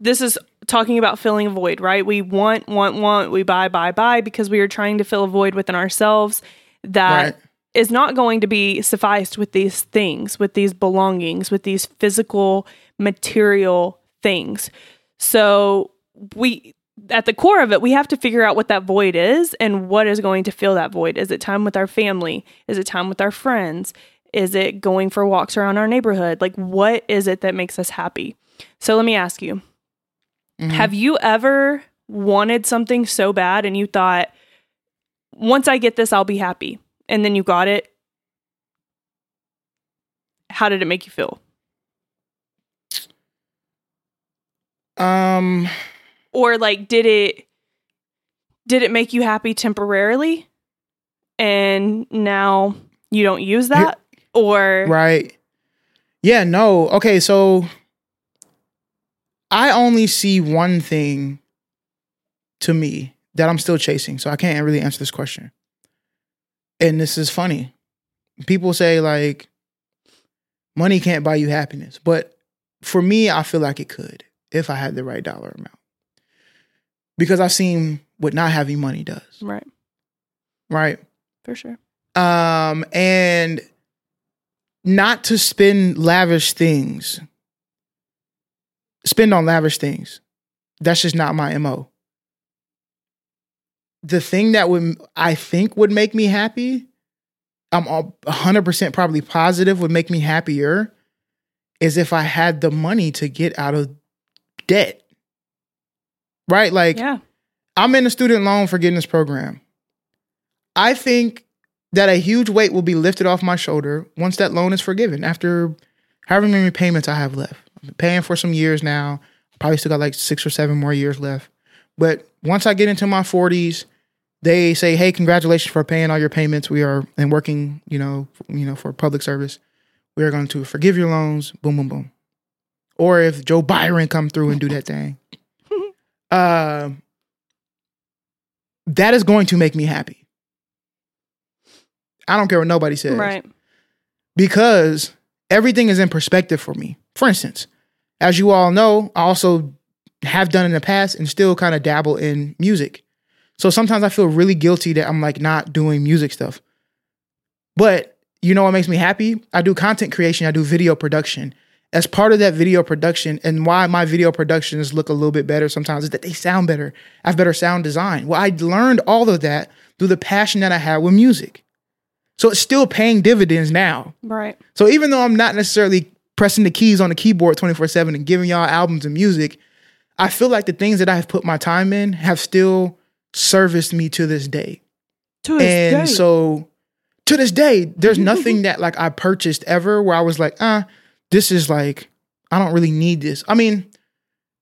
this is talking about filling a void, right? We want, want, want. We buy, buy, buy because we are trying to fill a void within ourselves that is Right. not going to be sufficed with these things, with these belongings, with these physical, material things. So we at the core of it, we have to figure out what that void is and what is going to fill that void. Is it time with our family? Is it time with our friends? Is it going for walks around our neighborhood? Like, what is it that makes us happy? So, let me ask you Mhm. Have you ever wanted something so bad and you thought, once I get this, I'll be happy? And then you got it? How did it make you feel? um Or like did it did it make you happy temporarily and now you don't use that? Or right. Yeah, no. Okay, so I only see one thing to me that I'm still chasing, so I can't really answer this question. And this is funny. People say like money can't buy you happiness, but for me, I feel like it could if I had the right dollar amount. Because I've seen what not having money does, right, right? for sure. um and not to spend lavish things spend on lavish things that's just not my mo the thing that would i think would make me happy i'm all 100% probably positive would make me happier is if i had the money to get out of debt right like yeah. I'm in a student loan forgiveness program. I think that a huge weight will be lifted off my shoulder once that loan is forgiven after however many payments I have left. I've been paying for some years now. Probably still got like six or seven more years left. But once I get into my 40s, they say, "Hey, congratulations for paying all your payments. We are and working, you know, you know, for public service. We are going to forgive your loans. Boom, boom, boom." Or if Joe Biden come through and do that thing, um, [LAUGHS] that is going to make me happy. I don't care what nobody says. Right. Because everything is in perspective for me. For instance, as you all know, I also have done in the past and still kind of dabble in music. So sometimes I feel really guilty that I'm like not doing music stuff. But you know what makes me happy? I do content creation, I do video production. As part of that video production, and why my video productions look a little bit better sometimes is that they sound better. I have better sound design. Well, I learned all of that through the passion that I had with music. So it's still paying dividends now. Right. So even though I'm not necessarily pressing the keys on the keyboard 24 7 and giving y'all albums and music, I feel like the things that I have put my time in have still serviced me to this day. To this and day. so to this day, there's [LAUGHS] nothing that like I purchased ever where I was like, uh, this is like, I don't really need this. I mean,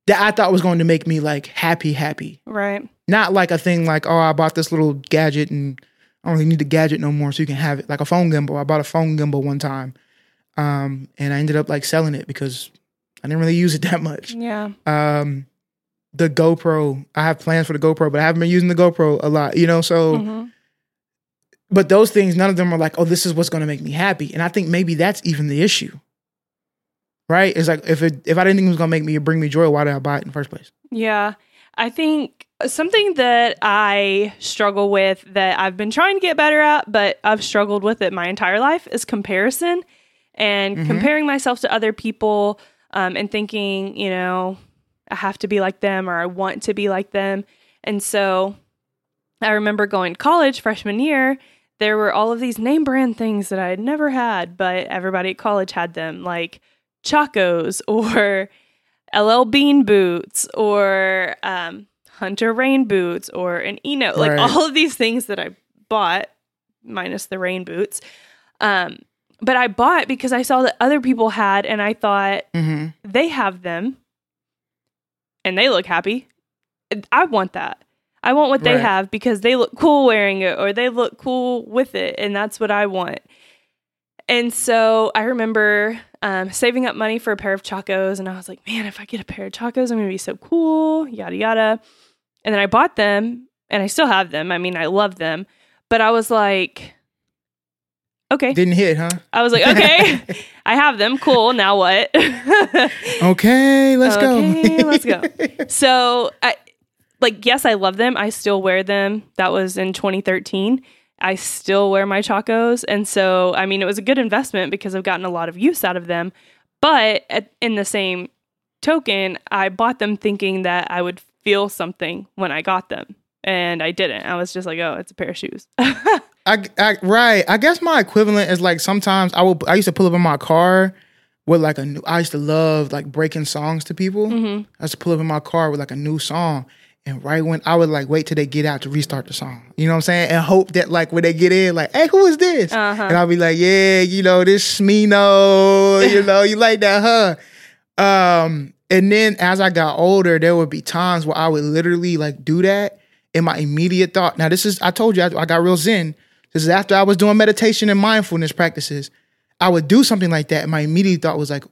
that I thought was going to make me like happy, happy. right. Not like a thing like, oh, I bought this little gadget and I don't really need the gadget no more, so you can have it. Like a phone gimbal. I bought a phone gimbal one time. Um, and I ended up like selling it because I didn't really use it [LAUGHS] that much. Yeah. Um, the GoPro, I have plans for the GoPro, but I haven't been using the GoPro a lot, you know? So, Mhm. but those things, none of them are like, oh, this is what's going to make me happy. And I think maybe that's even the issue. Right? It's like if it if I didn't think it was gonna make me bring me joy, why did I buy it in the first place? Yeah. I think something that I struggle with that I've been trying to get better at, but I've struggled with it my entire life is comparison and Mhm. comparing myself to other people um, and thinking, you know, I have to be like them or I want to be like them. And so I remember going to college freshman year, there were all of these name brand things that I had never had, but everybody at college had them, like Chacos [LAUGHS] or LL Bean boots or um, Hunter Rain boots or an Eno, like all of these things that I bought, minus the rain boots. Um, but I bought because I saw that other people had, and I thought Mm-hmm. they have them and they look happy. I want that. I want what they Right. have because they look cool wearing it or they look cool with it. And that's what I want. And so I remember um, saving up money for a pair of Chacos. And I was like, man, if I get a pair of Chacos, I'm going to be so cool, yada, yada. And then I bought them and I still have them. I mean, I love them. But I was like, okay. Didn't hit, huh? I was like, okay, [LAUGHS] I have them. Cool. Now what? [LAUGHS] Okay, let's go. Okay, go. let's go. [LAUGHS] so, I, like, yes, I love them. I still wear them. That was in 2013. I still wear my Chacos. And so, I mean, it was a good investment because I've gotten a lot of use out of them. But at, in the same token, I bought them thinking that I would feel something when I got them. And I didn't. I was just like, oh, it's a pair of shoes. [LAUGHS] I, I right. I guess my equivalent is like sometimes I will. I used to pull up in my car with like a new. I used to love like breaking songs to people. Mm-hmm. I used to pull up in my car with like a new song, and right when I would like wait till they get out to restart the song. You know what I'm saying? And hope that like when they get in, like, hey, who is this? Uh-huh. And I'll be like, yeah, you know, this Smino. You [LAUGHS] know, you like that, huh? Um, and then as I got older, there would be times where I would literally like do that. And my immediate thought, now this is, I told you, I, I got real zen. This is after I was doing meditation and mindfulness practices. I would do something like that. And my immediate thought was like,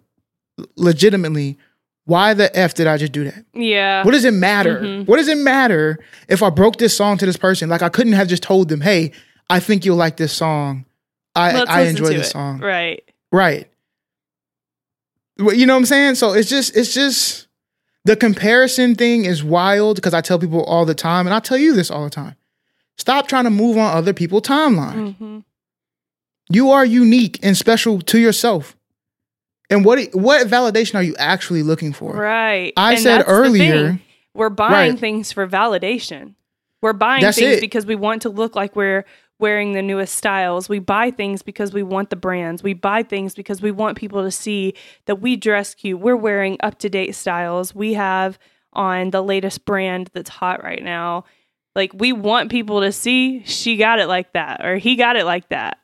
legitimately, why the F did I just do that? Yeah. What does it matter? Mhm. What does it matter if I broke this song to this person? Like I couldn't have just told them, hey, I think you'll like this song. I, Let's I enjoy this it. song. Right. Right. You know what I'm saying? So it's just it's just the comparison thing is wild because I tell people all the time, and I tell you this all the time. Stop trying to move on other people's timeline. hmm You are unique and special to yourself. And what what validation are you actually looking for? Right. I And said earlier, we're buying Right. things for validation. We're buying That's things it. because we want to look like we're wearing the newest styles. We buy things because we want the brands. We buy things because we want people to see that we dress cute. We're wearing up to date styles. We have on the latest brand that's hot right now. Like we want people to see she got it like that or he got it like that.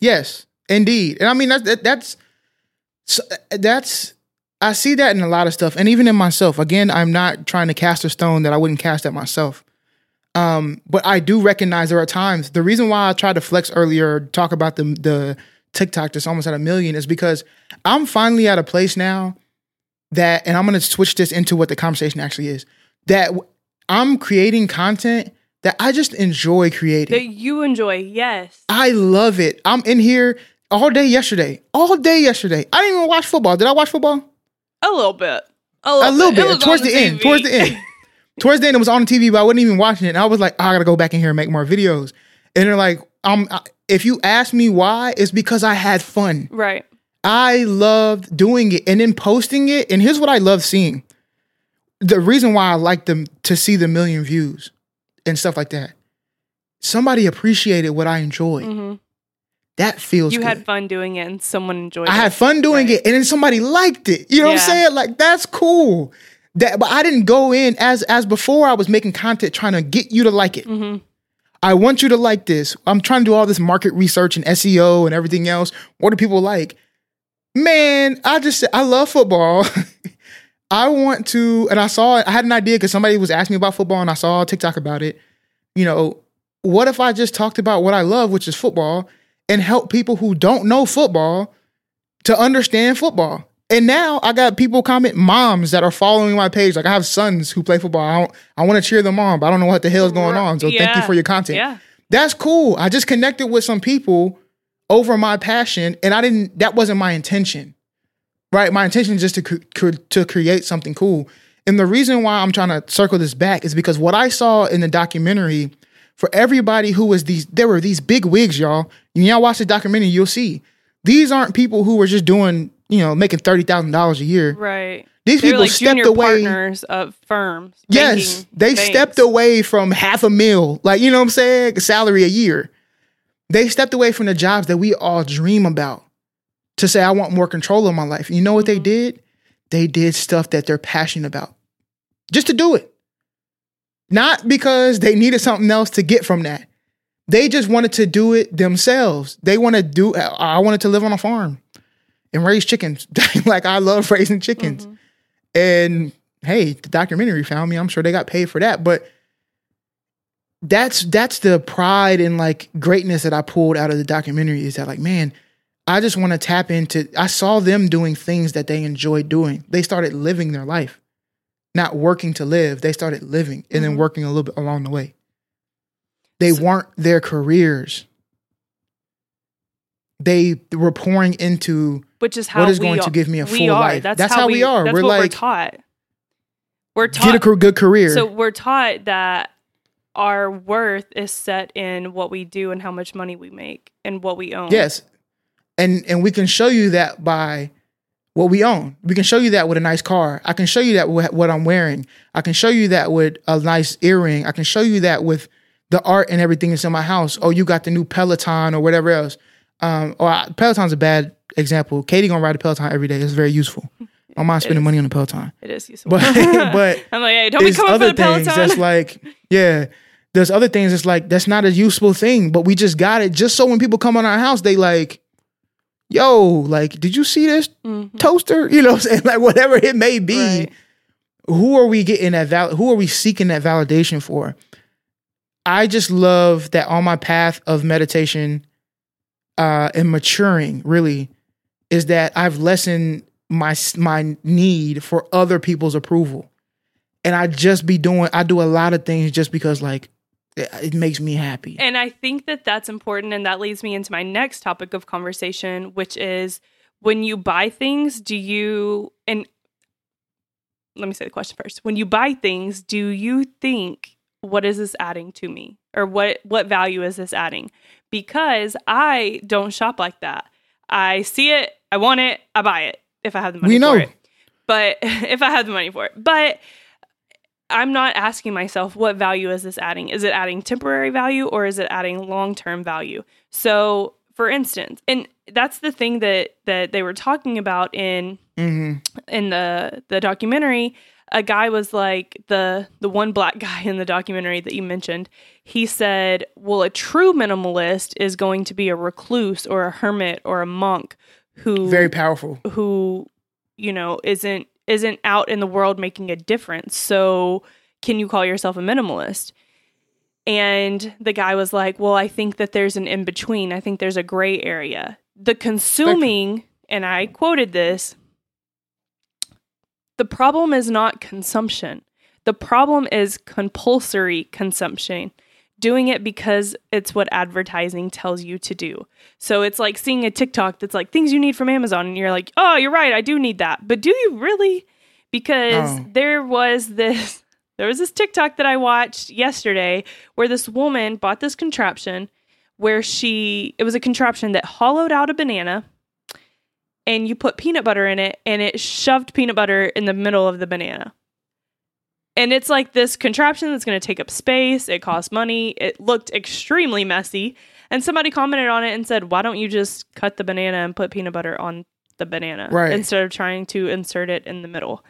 Yes, indeed. And I mean that's that's that's I see that in a lot of stuff, and even in myself. Again, I'm not trying to cast a stone that I wouldn't cast at myself. Um, but I do recognize there are times. The reason why I tried to flex earlier, talk about the the TikTok that's almost at a million, is because I'm finally at a place now that, and I'm going to switch this into what the conversation actually is. That I'm creating content that I just enjoy creating. That you enjoy, yes. I love it. I'm in here all day yesterday. All day yesterday. I didn't even watch football. Did I watch football? A little bit. A little, A little, bit. Bit. Towards on the, end. Towards the end. [LAUGHS] towards the end, it was on the TV, but I wasn't even watching it. And I was like, "Oh, I gotta go back in here and make more videos. And they're like, um, if you ask me why, it's because I had fun. Right. I loved doing it and then posting it. And here's what I love seeing. The reason why I like them to see the million views and stuff like that. Somebody appreciated what I enjoyed. hmm That feels You good. had fun doing it and someone enjoyed I it. I had fun doing Right. it, and then somebody liked it. You know what I'm saying? Like that's cool. That, but I didn't go in as as before. I was making content trying to get you to like it. hmm I want you to like this. I'm trying to do all this market research and SEO and everything else. What do people like? Man, I just I love football. [LAUGHS] I want to, and I saw I had an idea because somebody was asking me about football, and I saw a TikTok about it. You know, what if I just talked about what I love, which is football, and help people who don't know football to understand football? And now I got people comment, moms that are following my page. Like I have sons who play football. I don't, I want to cheer them on, but I don't know what the hell is going on. So thank you for your content Yeah. that's cool. I just connected with some people over my passion, and I didn't. That wasn't my intention, right? My intention is just to cre- to create something cool. And the reason why I'm trying to circle this back is because what I saw in the documentary for everybody who was these, there were these big wigs, y'all. When y'all watch the documentary, you'll see these aren't people who were just doing, you know, making thirty thousand dollars a year. Right. These They're people like stepped away. partners of firms. Yes, they banks. stepped away from half a mil, like you know what I'm saying, salary a year. They stepped away from the jobs that we all dream about to say, I want more control of my life. You know what they Mhm. did? They did stuff that they're passionate about just to do it. Not because they needed something else to get from that. They just wanted to do it themselves. They want to do, I wanted to live on a farm and raise chickens. [LAUGHS] like I love raising chickens. Mhm. And hey, the documentary found me. I'm sure they got paid for that. But that's that's the pride and like greatness that I pulled out of the documentary is that like, man, I just want to tap into I saw them doing things that they enjoyed doing. They started living their life. Not working to live. They started living and then Mhm. working a little bit along the way. They So- weren't their careers. They were pouring into Which is how what is we going are- to give me a full are. life. That's, That's how, how we are. That's We're what we're taught. We're taught get a good career. so we're taught that our worth is set in what we do and how much money we make and what we own. Yes. And and we can show you that by what we own. We can show you that with a nice car. I can show you that with what I'm wearing. I can show you that with a nice earring. I can show you that with the art and everything that's in my house. Oh, you got the new Peloton or whatever else. Um, or I, Peloton's a bad example. Katie gonna ride a Peloton every day. It's very useful. My mom's spending money on the Peloton. It is useful. But [LAUGHS] but I'm like, hey, don't be coming for other the things Peloton. that's like, yeah. There's other things that's like that's not a useful thing, but we just got it just so when people come on our house, they like, yo, like, did you see this Mhm. toaster? [LAUGHS] You know what I'm saying? Like whatever it may be. Right. Who are we getting that val who are we seeking that validation for? I just love that on my path of meditation uh and maturing really is that I've lessened my my need for other people's approval. And I just be doing I do a lot of things just because like it, it makes me happy. And I think that that's important. And that leads me into my next topic of conversation, which is when you buy things, do you, and let me say the question first. When you buy things, do you think, what is this adding to me? Or what, what value is this adding? Because I don't shop like that. I see it, I want it, I buy it if I have the money We know. for it. But [LAUGHS] if I have the money for it. But I'm not asking myself what value is this adding? Is it adding temporary value or is it adding long-term value? So, for instance, and that's the thing that that they were talking about in hmm in the the documentary. A guy was like the the one black [LAUGHS] guy in the documentary that you mentioned. He said, "Well, a true minimalist is going to be a recluse or a hermit or a monk who Very powerful. who you know isn't isn't out in the world making a difference so can you call yourself a minimalist and the guy was like well i think that there's an in between i think there's a gray area the consuming and i quoted this the problem is not consumption the problem is compulsory consumption doing it because it's what advertising tells you to do so it's like seeing a TikTok that's like things you need from Amazon, and you're like, oh, you're right, I do need that. But do you really? Because Oh. there was this [LAUGHS] there was this TikTok that I watched yesterday where this woman bought this contraption where she it was a contraption that hollowed out a banana and you put peanut butter in it and it shoved peanut butter in the middle of the banana. And it's like this contraption that's going to take up space. It costs money. It looked extremely messy. And somebody commented on it and said, why don't you just cut the banana and put peanut butter on the banana Right. instead of trying to insert it in the middle?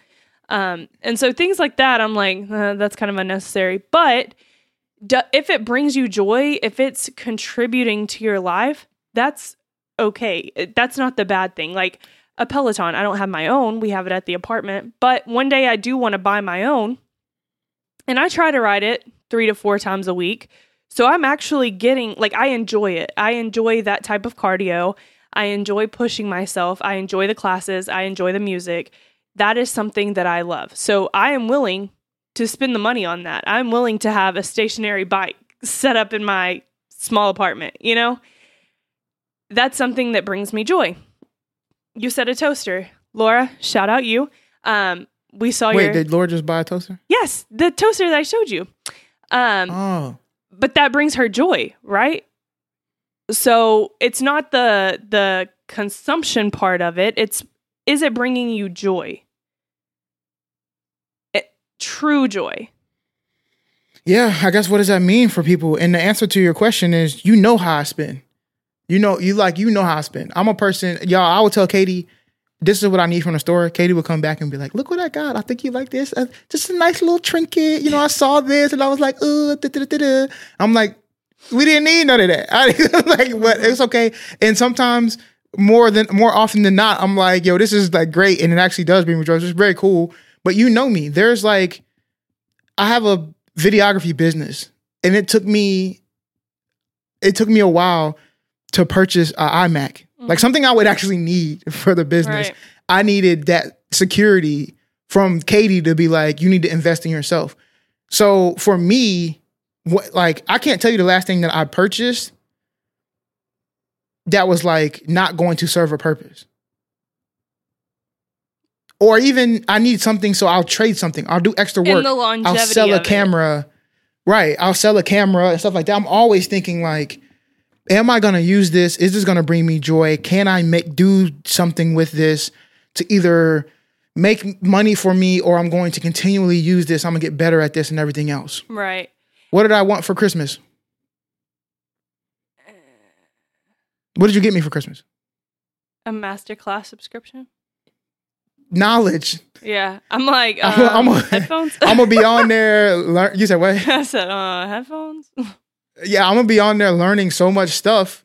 Um, and so things like that, I'm like, uh, that's kind of unnecessary. But if it brings you joy, if it's contributing to your life, that's okay. Eh, that's not the bad thing. Like a Peloton, I don't have my own. We have it at the apartment. But one day I do want to buy my own. And I try to ride it three to four times a week. So I'm actually getting, like, I enjoy it. I enjoy that type of cardio. I enjoy pushing myself. I enjoy the classes. I enjoy the music. That is something that I love. So I am willing to spend the money on that. I'm willing to have a stationary bike set up in my small apartment, you know? That's something that brings me joy. You said a toaster. Laura, shout out you. Um, we saw you Wait, your did Laura just buy a toaster? Yes, the toaster that I showed you. Um, Oh. but that brings her joy, right? So it's not the the consumption part of it. It's is it bringing you joy? It, true joy. Yeah, I guess what does that mean for people? And the answer to your question is you know how I spend. You know, you like you know how I spend. I'm a person, y'all, I would tell Katie, this is what I need from the store. Katie would come back and be like, look what I got. I think you like this. Uh, just a nice little trinket. You know, I saw this and I was like, uh. I'm like, we didn't need none of that. [LAUGHS] I like, but it's okay. And sometimes more than more often than not, I'm like, yo, this is like great. And it actually does bring me joy. It's very cool. But you know me. There's like, I have a videography business and it took me it took me a while to purchase an iMac. Like mm-hmm. something I would actually need for the business. Right. I needed that security from Katie to be like, you need to invest in yourself. So for me, what like I can't tell you the last thing that I purchased that was like not going to serve a purpose. Or even I need something, so I'll trade something. I'll do extra work. And the longevity I'll sell a of it. camera. Right. I'll sell a camera and stuff like that. I'm always thinking like, am I gonna use this? Is this gonna bring me joy? Can I make do something with this to either make money for me or I'm going to continually use this. I'm gonna get better at this and everything else. Right. What did I want for Christmas? What did you get me for Christmas? A masterclass subscription. Knowledge. Yeah, I'm like I'm [LAUGHS] a- I'm um, a- headphones. [LAUGHS] I'm gonna be on [LAUGHS] there. Learn. You said what? I said uh, headphones. Yeah, I'm gonna be on there learning so much stuff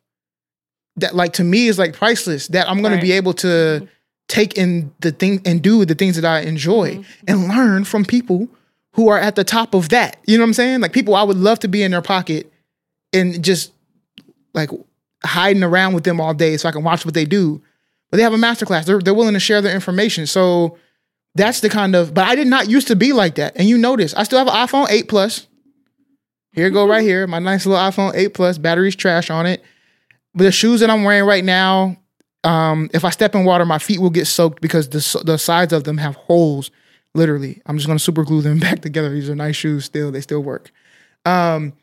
that like to me is like priceless that I'm gonna Right. be able to take in the thing and do the things that I enjoy Mhm. and learn from people who are at the top of that. You know what I'm saying? Like people I would love to be in their pocket and just like hiding around with them all day so I can watch what they do. But they have a masterclass. They're they're willing to share their information. So that's the kind of but I did not used to be like that. And you notice I still have an iPhone 8 Plus. Here go right here. My nice little iPhone 8 Plus. Battery's trash on it. But the shoes that I'm wearing right now, um, if I step in water, my feet will get soaked because the the sides of them have holes. Literally, I'm just gonna super glue them [LAUGHS] back together. These are nice shoes. Still, they still work. Um,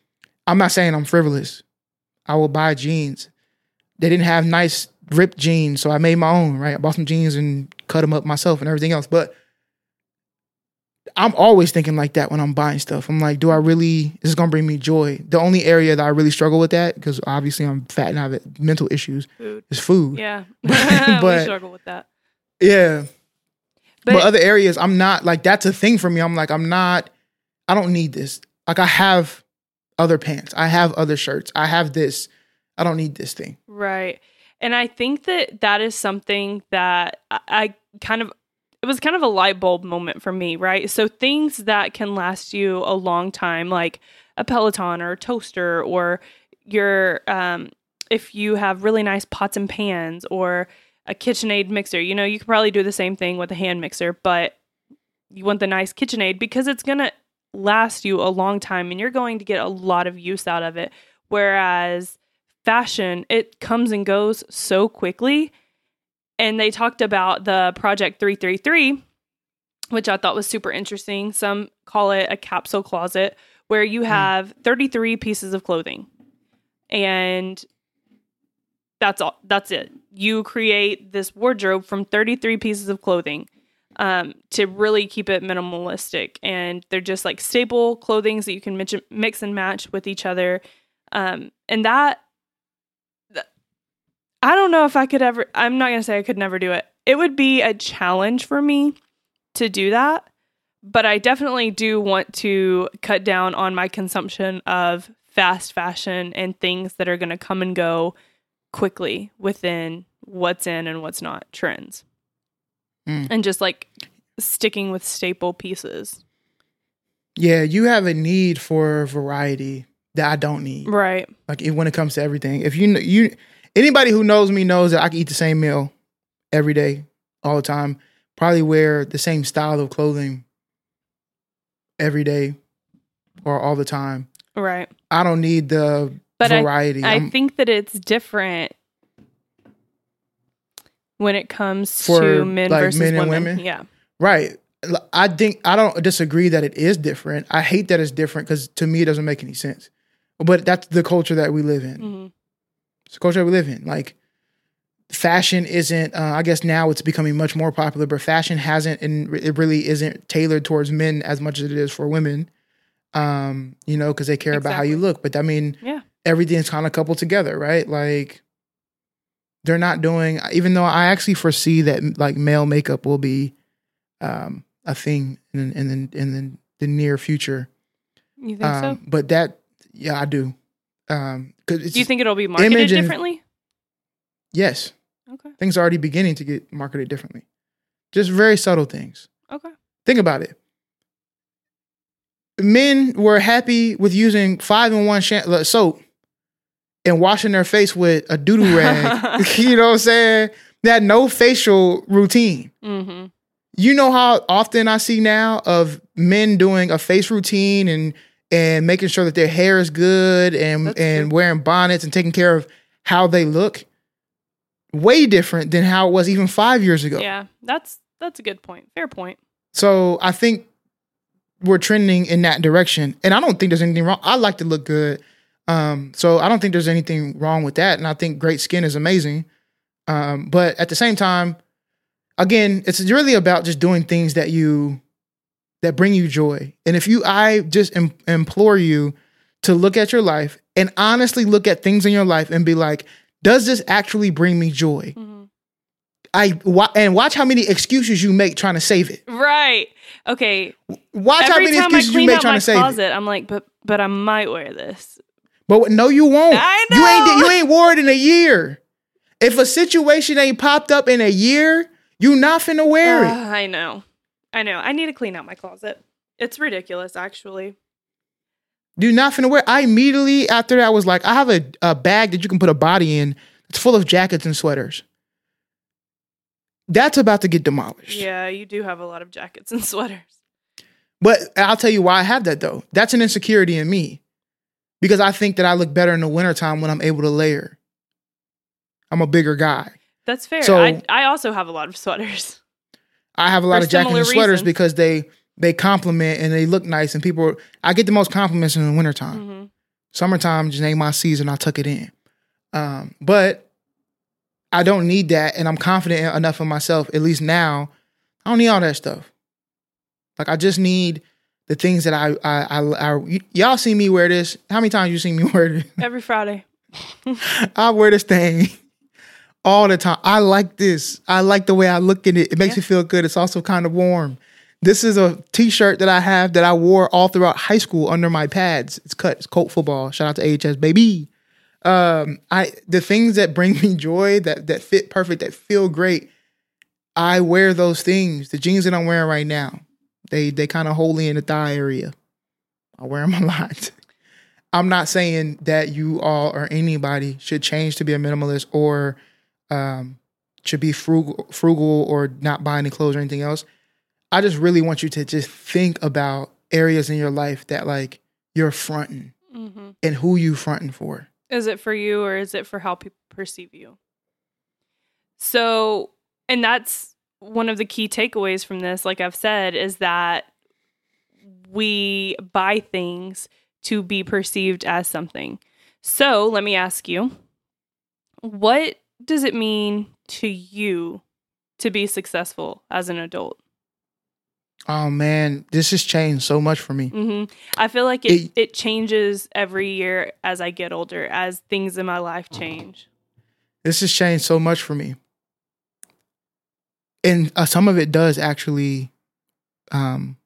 I'm not saying I'm frivolous. I will buy jeans. They didn't have nice ripped jeans, so I made my own. Right, I bought some jeans and cut them up myself and everything else. But I'm always thinking like that when I'm buying stuff. I'm like, do I really? Is this gonna bring me joy? The only area that I really struggle with that, because obviously I'm fat and I have mental issues, Food. is food. Yeah, [LAUGHS] [LAUGHS] But- we struggle with that. Yeah. But, But, other areas, I'm not like that's a thing for me. I'm like, I'm not, I don't need this. Like I have other pants. I have other shirts. I have this. I don't need this thing. Right. And I think that that is something that I, I kind of, it was kind of a light bulb moment for me, right? So things that can last you a long time, like a Peloton or a toaster, or your, um, if you have really nice pots and pans or a KitchenAid mixer, you know, you could probably do the same thing with a hand mixer, but you want the nice KitchenAid because it's to last you a long time and you're going to get a lot of use out of it. Whereas fashion, it comes and goes so quickly. And they talked about the Project 333, which I thought was super interesting. Some call it a capsule closet, where you have 33 pieces of clothing. And that's all that's it. You create this wardrobe from 33 pieces of clothing um, to really keep it minimalistic. And they're just like staple clothings that you can mix, mix and match with each other. Um, and that, th- I don't know if I could ever, I'm not going to say I could never do it. It would be a challenge for me to do that. But I definitely do want to cut down on my consumption of fast fashion and things that are going to come and go quickly within what's in and what's not trends. Mm. And just like sticking with staple pieces. Yeah, you have a need for variety that I don't need. Right. Like if- when it comes to everything, if you you anybody who knows me knows that I can eat the same meal every day, all the time. Probably wear the same style of clothing every day or all the time. Right. I don't need the But I, variety. I I'm- think that it's different when it comes For, to men like, versus men and women. women? Yeah. Right. I think I don't disagree that it is different. I hate that it's different because to me it doesn't make any sense. But that's the culture that we live in. hmm It's the culture we live in. Like fashion isn't. Uh, I guess now it's becoming much more popular, but fashion hasn't, and it really isn't tailored towards men as much as it is for women. Um, you know, because they care about how you look. But I mean, Yeah. everything's kind of coupled together, right? Like they're not doing. Even though I actually foresee that like male makeup will be um, a thing in in the, in the, near future. You think Um, but that, yeah, I do. Um, cause Do you think it'll be marketed differently? yes, Okay. things are already beginning to get marketed differently. Just very subtle things. Okay. Think about it. Men were happy with using five in one sham- uh, soap and washing their face with a doodoo [LAUGHS] rag. [LAUGHS] you know what I'm saying? They had no facial routine. Mm-hmm. You know how often I see now of men doing a face routine and and making sure that their hair is good and That's and true. wearing bonnets and taking care of how they look. Way different than how it was even five years ago. Yeah. That's that's a good point. Fair point. So I think we're trending in that direction. And I don't think there's anything wrong. I like to look good. Um, so I don't think there's anything wrong with that. And I think great skin is amazing. Um, but at the same time, again, it's really about just doing things that you that bring you joy. And if you, I just im- implore you to look at your life and honestly look at things in your life and be like, does this actually bring me joy? hmm I wa- and watch how many excuses you make trying to save it. Right. Okay. Watch how Every many time I excuses you make trying my to save it. closet, I'm like, but but I might wear this. But no, you won't. I know. You ain't you ain't wore it in a year. If a situation ain't popped up in a year, you not finna wear Uh, it. I know. I know. I need to clean out my closet. It's ridiculous, actually. Do nothing to wear. I immediately after that was like, I have a, a bag that you can put a body in. It's full of jackets and sweaters. That's about to get demolished. Yeah, you do have a lot of jackets and [LAUGHS] sweaters. But I'll tell you why I have that though. That's an insecurity in me. Because I think that I look better in the wintertime when I'm able to layer. I'm a bigger guy. That's fair. So- I I also have a lot of sweaters. I have a lot of jackets and sweaters reasons. because they they compliment and they look nice and people I get the most compliments in the wintertime. hmm Summertime just ain't my season. I tuck it in. Um, but I don't need that and I'm confident enough in myself, at least now. I don't need all that stuff. Like I just need the things that I I, I, I y- y'all see me wear this. How many times you seen me [LAUGHS] wear this? Every Friday. [LAUGHS] I wear this thing all the time. I like this. I like the way I look in it. It makes Yeah. me feel good. It's also kind of warm. This is a t-shirt that I have that I wore all throughout high school under my pads. It's cut. It's Colt football. Shout out to AHS baby. Um, I the things that bring me joy that that fit perfect, that feel great. I wear those things. The jeans that I'm wearing right now, they they kind of hold in the thigh area. I wear them [LAUGHS] a lot. I'm not saying that you all or anybody should change to be a minimalist or um, should be frugal, frugal or not buy any clothes or anything else. I just really want you to just think about areas in your life that like you're fronting hmm and who you fronting for. Is it for you or is it for how people perceive you? So, and that's one of the key takeaways from this, like I've said, is that we buy things to be perceived as something. So, let me ask you what does it mean to you to be successful as an adult? Oh man, this has changed so much for me. hmm I feel like it, It- it changes every year as I get older, as things in my life change. This has changed so much for me. And uh, some of it does actually, um,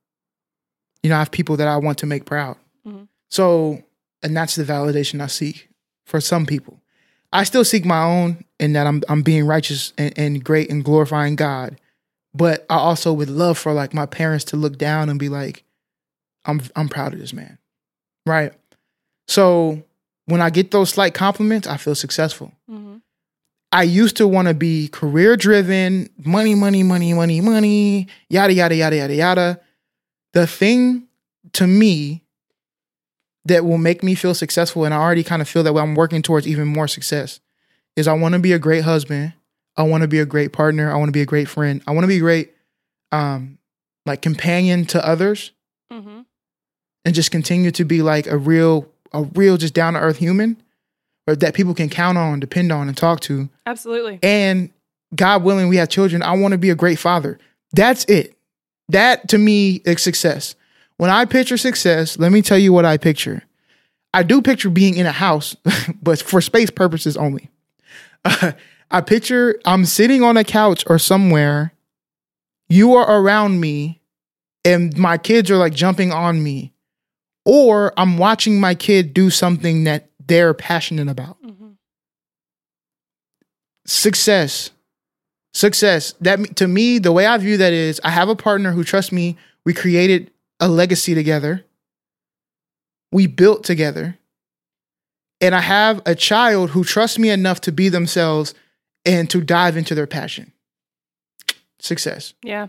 you know, I have people that I want to make proud. Mhm. So, and that's the validation I seek for some people. I still seek my own in that I'm I'm being righteous and, and great and glorifying God. But I also would love for like my parents to look down and be like, I'm I'm proud of this man. Right. So when I get those slight compliments, I feel successful. hmm I used to want to be career driven, money, money, money, money, money, yada, yada, yada, yada, yada. The thing to me that will make me feel successful, and I already kind of feel that I'm working towards even more success, is I want to be a great husband. I want to be a great partner. I want to be a great friend. I want to be a great, um, like companion to others, hmm and just continue to be like a real, a real, just down to earth human, or that people can count on, depend on, and talk to. Absolutely. And God willing, we have children. I want to be a great father. That's it. That to me is success. When I picture success, let me tell you what I picture. I do picture being in a house, [LAUGHS] but for space purposes only. [LAUGHS] I picture I'm sitting on a couch or somewhere. You are around me, and my kids are like jumping on me, or I'm watching my kid do something that they're passionate about hmm success success that to me the way i view that is i have a partner who trusts me we created a legacy together we built together and i have a child who trusts me enough to be themselves and to dive into their passion success Yeah.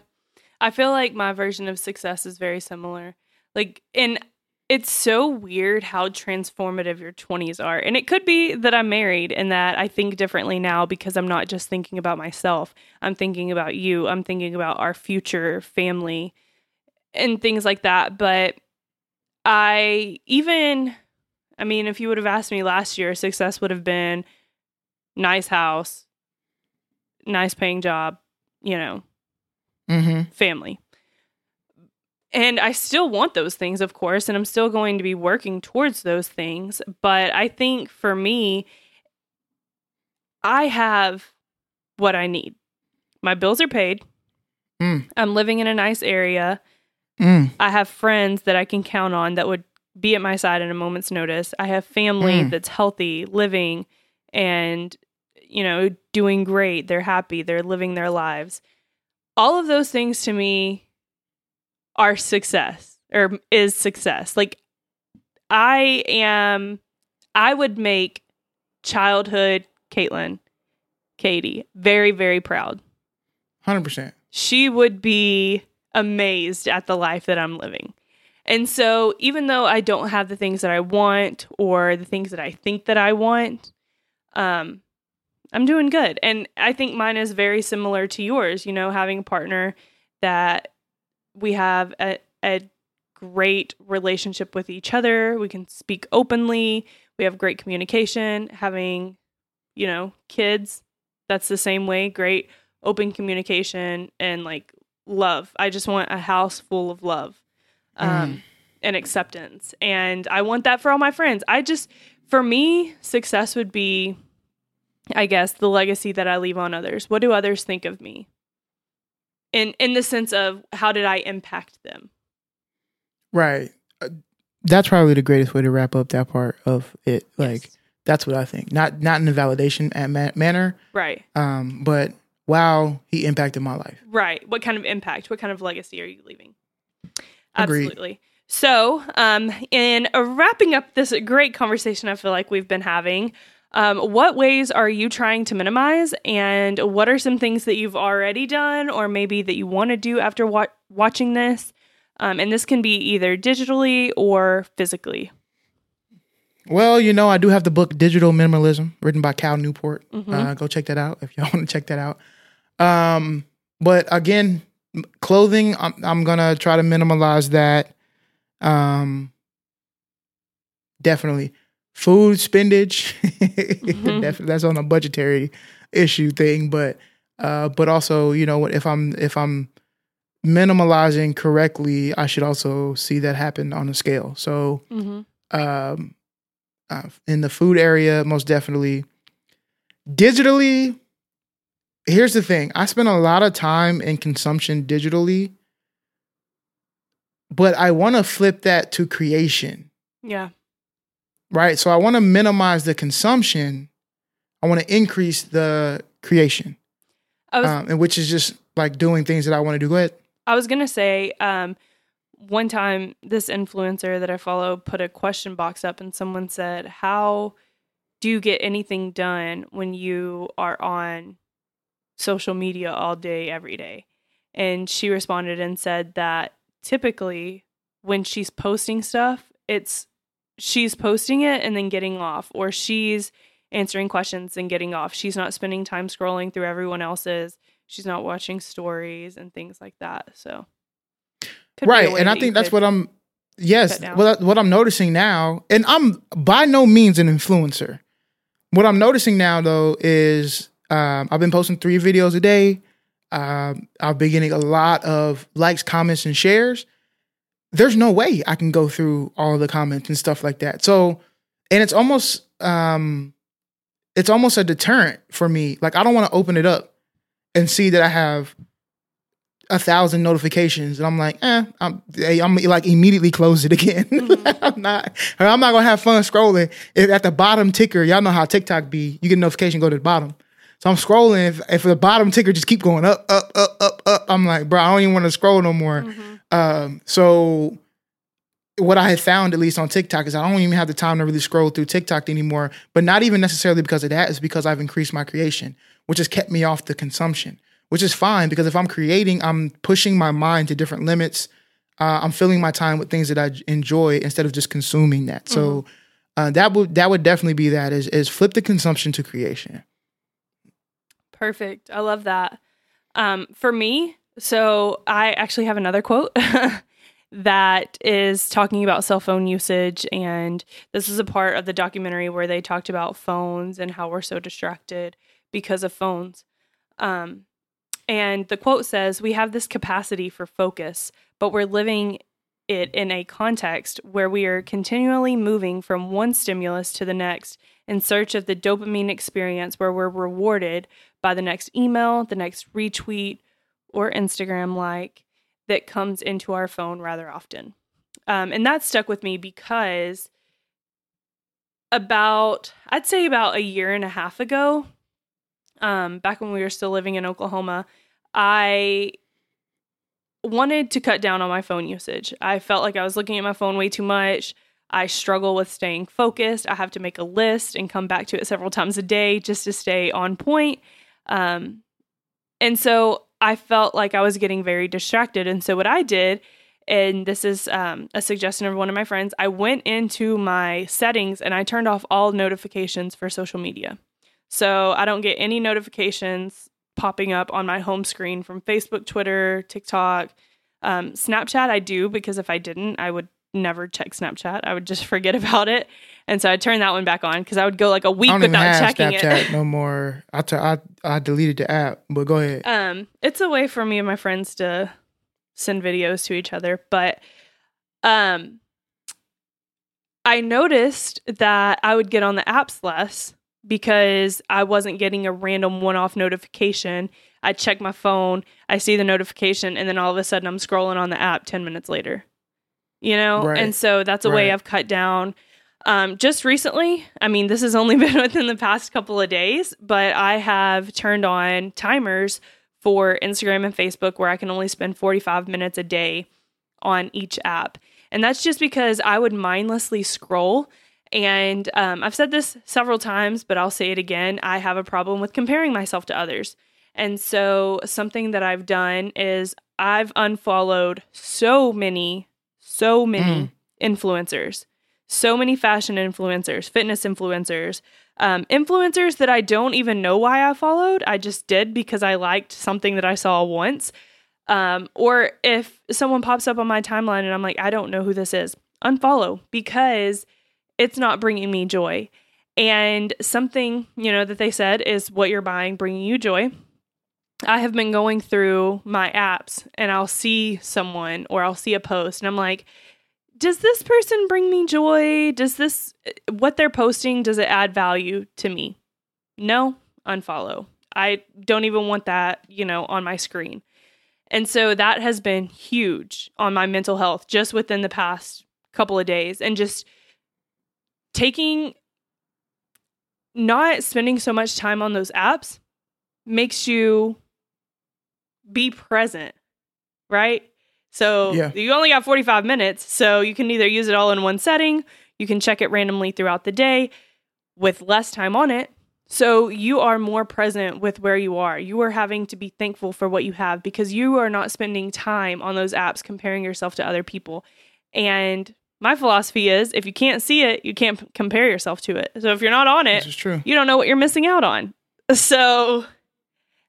I feel like my version of success is very similar. Like, and it's so weird how transformative your 20s are. And it could be that I'm married and that I think differently now because I'm not just thinking about myself. I'm thinking about you. I'm thinking about our future family and things like that. But I even, I mean, if you would have asked me last year, success would have been nice house, nice paying job, you know, Mm-hmm. family. And I still want those things, of course, and I'm still going to be working towards those things. But I think for me, I have what I need. My bills are paid. Mm. I'm living in a nice area. Mm. I have friends that I can count on that would be at my side at a moment's notice. I have family Mm. that's healthy, living, and, you know, doing great. They're happy, they're living their lives. All of those things to me are success or is success. Like, I am, I would make childhood Caitlin, Katie, very, very proud Hundred percent. she would be amazed at the life that I'm living. And so, even though I don't have the things that I want or the things that I think that I want, um, I'm doing good. And I think mine is very similar to yours, you know, having a partner that we have a, a great relationship with each other. We can speak openly. We have great communication. Having, you know, kids, that's the same way. Great open communication and like love. I just want a house full of love um, and acceptance. And I want that for all my friends. I just, for me, success would be, I guess, the legacy that I leave on others. What do others think of me? In in the sense of how did I impact them? Right. Uh, That's probably the greatest way to wrap up that part of it. Like Yes. that's what I think. Not not in a validation manner, right, um, but wow, he impacted my life. right. What kind of impact? What kind of legacy are you leaving? Agreed. Absolutely. So, um, in wrapping up this great conversation, I feel like we've been having, um, what ways are you trying to minimize, and what are some things that you've already done, or maybe that you want to do after wa- watching this? Um, and this can be either digitally or physically. Well, you know, I do have the book Digital Minimalism, written by Cal Newport. Mhm. Uh, go check that out if y'all [LAUGHS] want to check that out. Um, but again, clothing, I'm, I'm gonna try to minimalize that. Um, definitely, food spendage. [LAUGHS] Mhm. definitely, that's on a budgetary issue thing. But uh, but also, you know, if I'm if I'm minimalizing correctly, I should also see that happen on a scale. So Mm-hmm. um, uh, in the food area, most definitely. Digitally, here's the thing: I spend a lot of time in consumption digitally, but I want to flip that to creation, Yeah. right? So I want to minimize the consumption. I want to increase the creation, was um, and which is just like doing things that I want to do. Go ahead. I was gonna say, um, one time this influencer that I follow put a question box up, and someone said, "How do you get anything done when you are on social media all day, every day?" And she responded and said that typically when she's posting stuff, it's she's posting it and then getting off, or she's answering questions and getting off. She's not spending time scrolling through everyone else's she's not watching stories and things like that. So, right and i think that's what i'm yes what, what i'm noticing now and i'm by no means an influencer what i'm noticing now though is um, i've been posting three videos a day um, i've been getting a lot of likes comments and shares there's no way i can go through all the comments and stuff like that so and it's almost um it's almost a deterrent for me like i don't want to open it up and see that i have a thousand notifications, and I'm like, eh, I'm, I'm like immediately close it again. [LAUGHS] Mhm. I'm not, I'm not gonna have fun scrolling. If at the bottom ticker, y'all know how TikTok be. You get a notification, go to the bottom. So I'm scrolling. If, if the bottom ticker just keep going up, up, up, up, up, I'm like, bro, I don't even want to scroll no more. Mhm. Um, so what I had found, at least on TikTok, is I don't even have the time to really scroll through TikTok anymore. But not even necessarily because of that, it's because I've increased my creation, which has kept me off the consumption, which is fine because if I'm creating, I'm pushing my mind to different limits. Uh, I'm filling my time with things that I enjoy instead of just consuming that. So uh, that would that would definitely be that is is flip the consumption to creation. Perfect. I love that. Um, for me, so I actually have another quote [LAUGHS] that is talking about cell phone usage. And this is a part of the documentary where they talked about phones and how we're so distracted because of phones. Um, And the quote says, We have this capacity for focus, but we're living it in a context where we are continually moving from one stimulus to the next in search of the dopamine experience where we're rewarded by the next email, the next retweet, or Instagram like that comes into our phone rather often. Um, and that stuck with me because about, I'd say about a year and a half ago, um, back when we were still living in Oklahoma, I wanted to cut down on my phone usage. I felt like I was looking at my phone way too much. I struggle with staying focused. I have to make a list and come back to it several times a day just to stay on point. Um, and so I felt like I was getting very distracted. And so what I did, and this is um, a suggestion of one of my friends, I went into my settings and I turned off all notifications for social media. So I don't get any notifications popping up on my home screen from Facebook, Twitter, TikTok. Um, Snapchat, I do because if I didn't, I would never check Snapchat. I would just [LAUGHS] forget about it. And so I turned that one back on because I would go like a week without checking Snapchat it. [LAUGHS] no more. I, t- I I deleted the app, but go ahead. Um, it's a way for me and my friends to send videos to each other, but um, I noticed that I would get on the apps less because I wasn't getting a random one off notification. I check my phone, I see the notification, and then all of a sudden I'm scrolling on the app 10 minutes later. You know? Right. And so that's a way I've cut down. Um, just recently, I mean, this has only [LAUGHS] been within the past couple of days, but I have turned on timers for Instagram and Facebook where I can only spend 45 minutes a day on each app. And that's just because I would mindlessly scroll. And um, I've said this several times, but I'll say it again. I have a problem with comparing myself to others. And so, something that I've done is I've unfollowed so many, so many influencers, so many fashion influencers, fitness influencers, um, influencers that I don't even know why I followed. I just did because I liked something that I saw once. Um, or if someone pops up on my timeline and I'm like, I don't know who this is, unfollow because it's not bringing me joy. And something, you know, that they said is what you're buying bringing you joy. I have been going through my apps and I'll see someone or I'll see a post and I'm like, does this person bring me joy? Does this, what they're posting, does it add value to me? No, unfollow. I don't even want that, you know, on my screen. And so that has been huge on my mental health just within the past couple of days and just taking not spending so much time on those apps makes you be present, right? So Yeah. you only got 45 minutes, so you can either use it all in one setting, you can check it randomly throughout the day with less time on it. So you are more present with where you are. You are having to be thankful for what you have because you are not spending time on those apps comparing yourself to other people. And my philosophy is if you can't see it, you can't p- compare yourself to it. So if you're not on it, you don't know what you're missing out on. [LAUGHS] So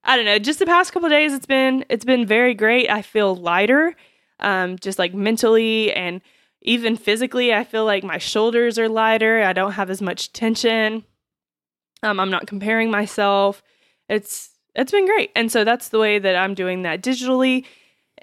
I don't know. Just the past couple of days, it's been it's been very great. I feel lighter, um, just like mentally and even physically. I feel like my shoulders are lighter. I don't have as much tension. Um, I'm not comparing myself. It's it's been great, and so that's the way that I'm doing that digitally.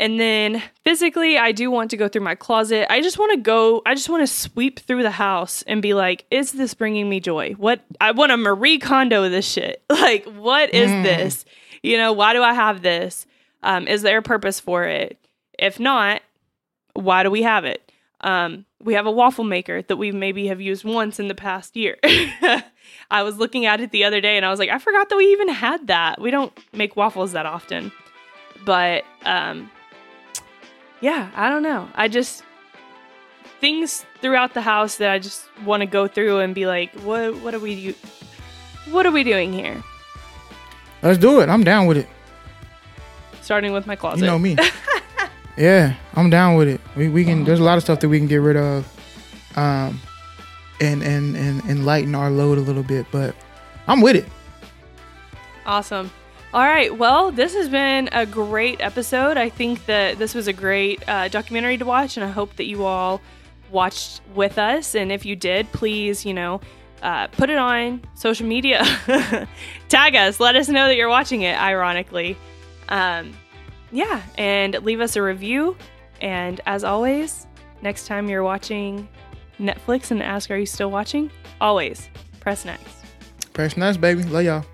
And then physically, I do want to go through my closet. I just want to go, I just want to sweep through the house and be like, is this bringing me joy? What, I want to Marie Kondo this shit. [LAUGHS] Like, what is Mm. this? You know, why do I have this? Um, is there a purpose for it? If not, why do we have it? Um, we have a waffle maker that we maybe have used once in the past year. [LAUGHS] I was looking at it the other day and I was like, I forgot that we even had that. We don't make waffles that often. But um, yeah, I don't know. I just things throughout the house that I just want to go through and be like, what what are we what are we doing here? Let's do it. I'm down with it. Starting with my closet. You know me. [LAUGHS] yeah, I'm down with it. We we can. There's a lot of stuff that we can get rid of, um, and and and and lighten our load a little bit. But I'm with it. Awesome. All right. Well, this has been a great episode. I think that this was a great uh, documentary to watch, and I hope that you all watched with us. And if you did, please, you know, uh, put it on social media, [LAUGHS] tag us, let us know that you're watching it. Ironically, Um, yeah, and leave us a review. And as always, next time you're watching Netflix and ask, Are you still watching? Always press next. Press next, baby. Love y'all.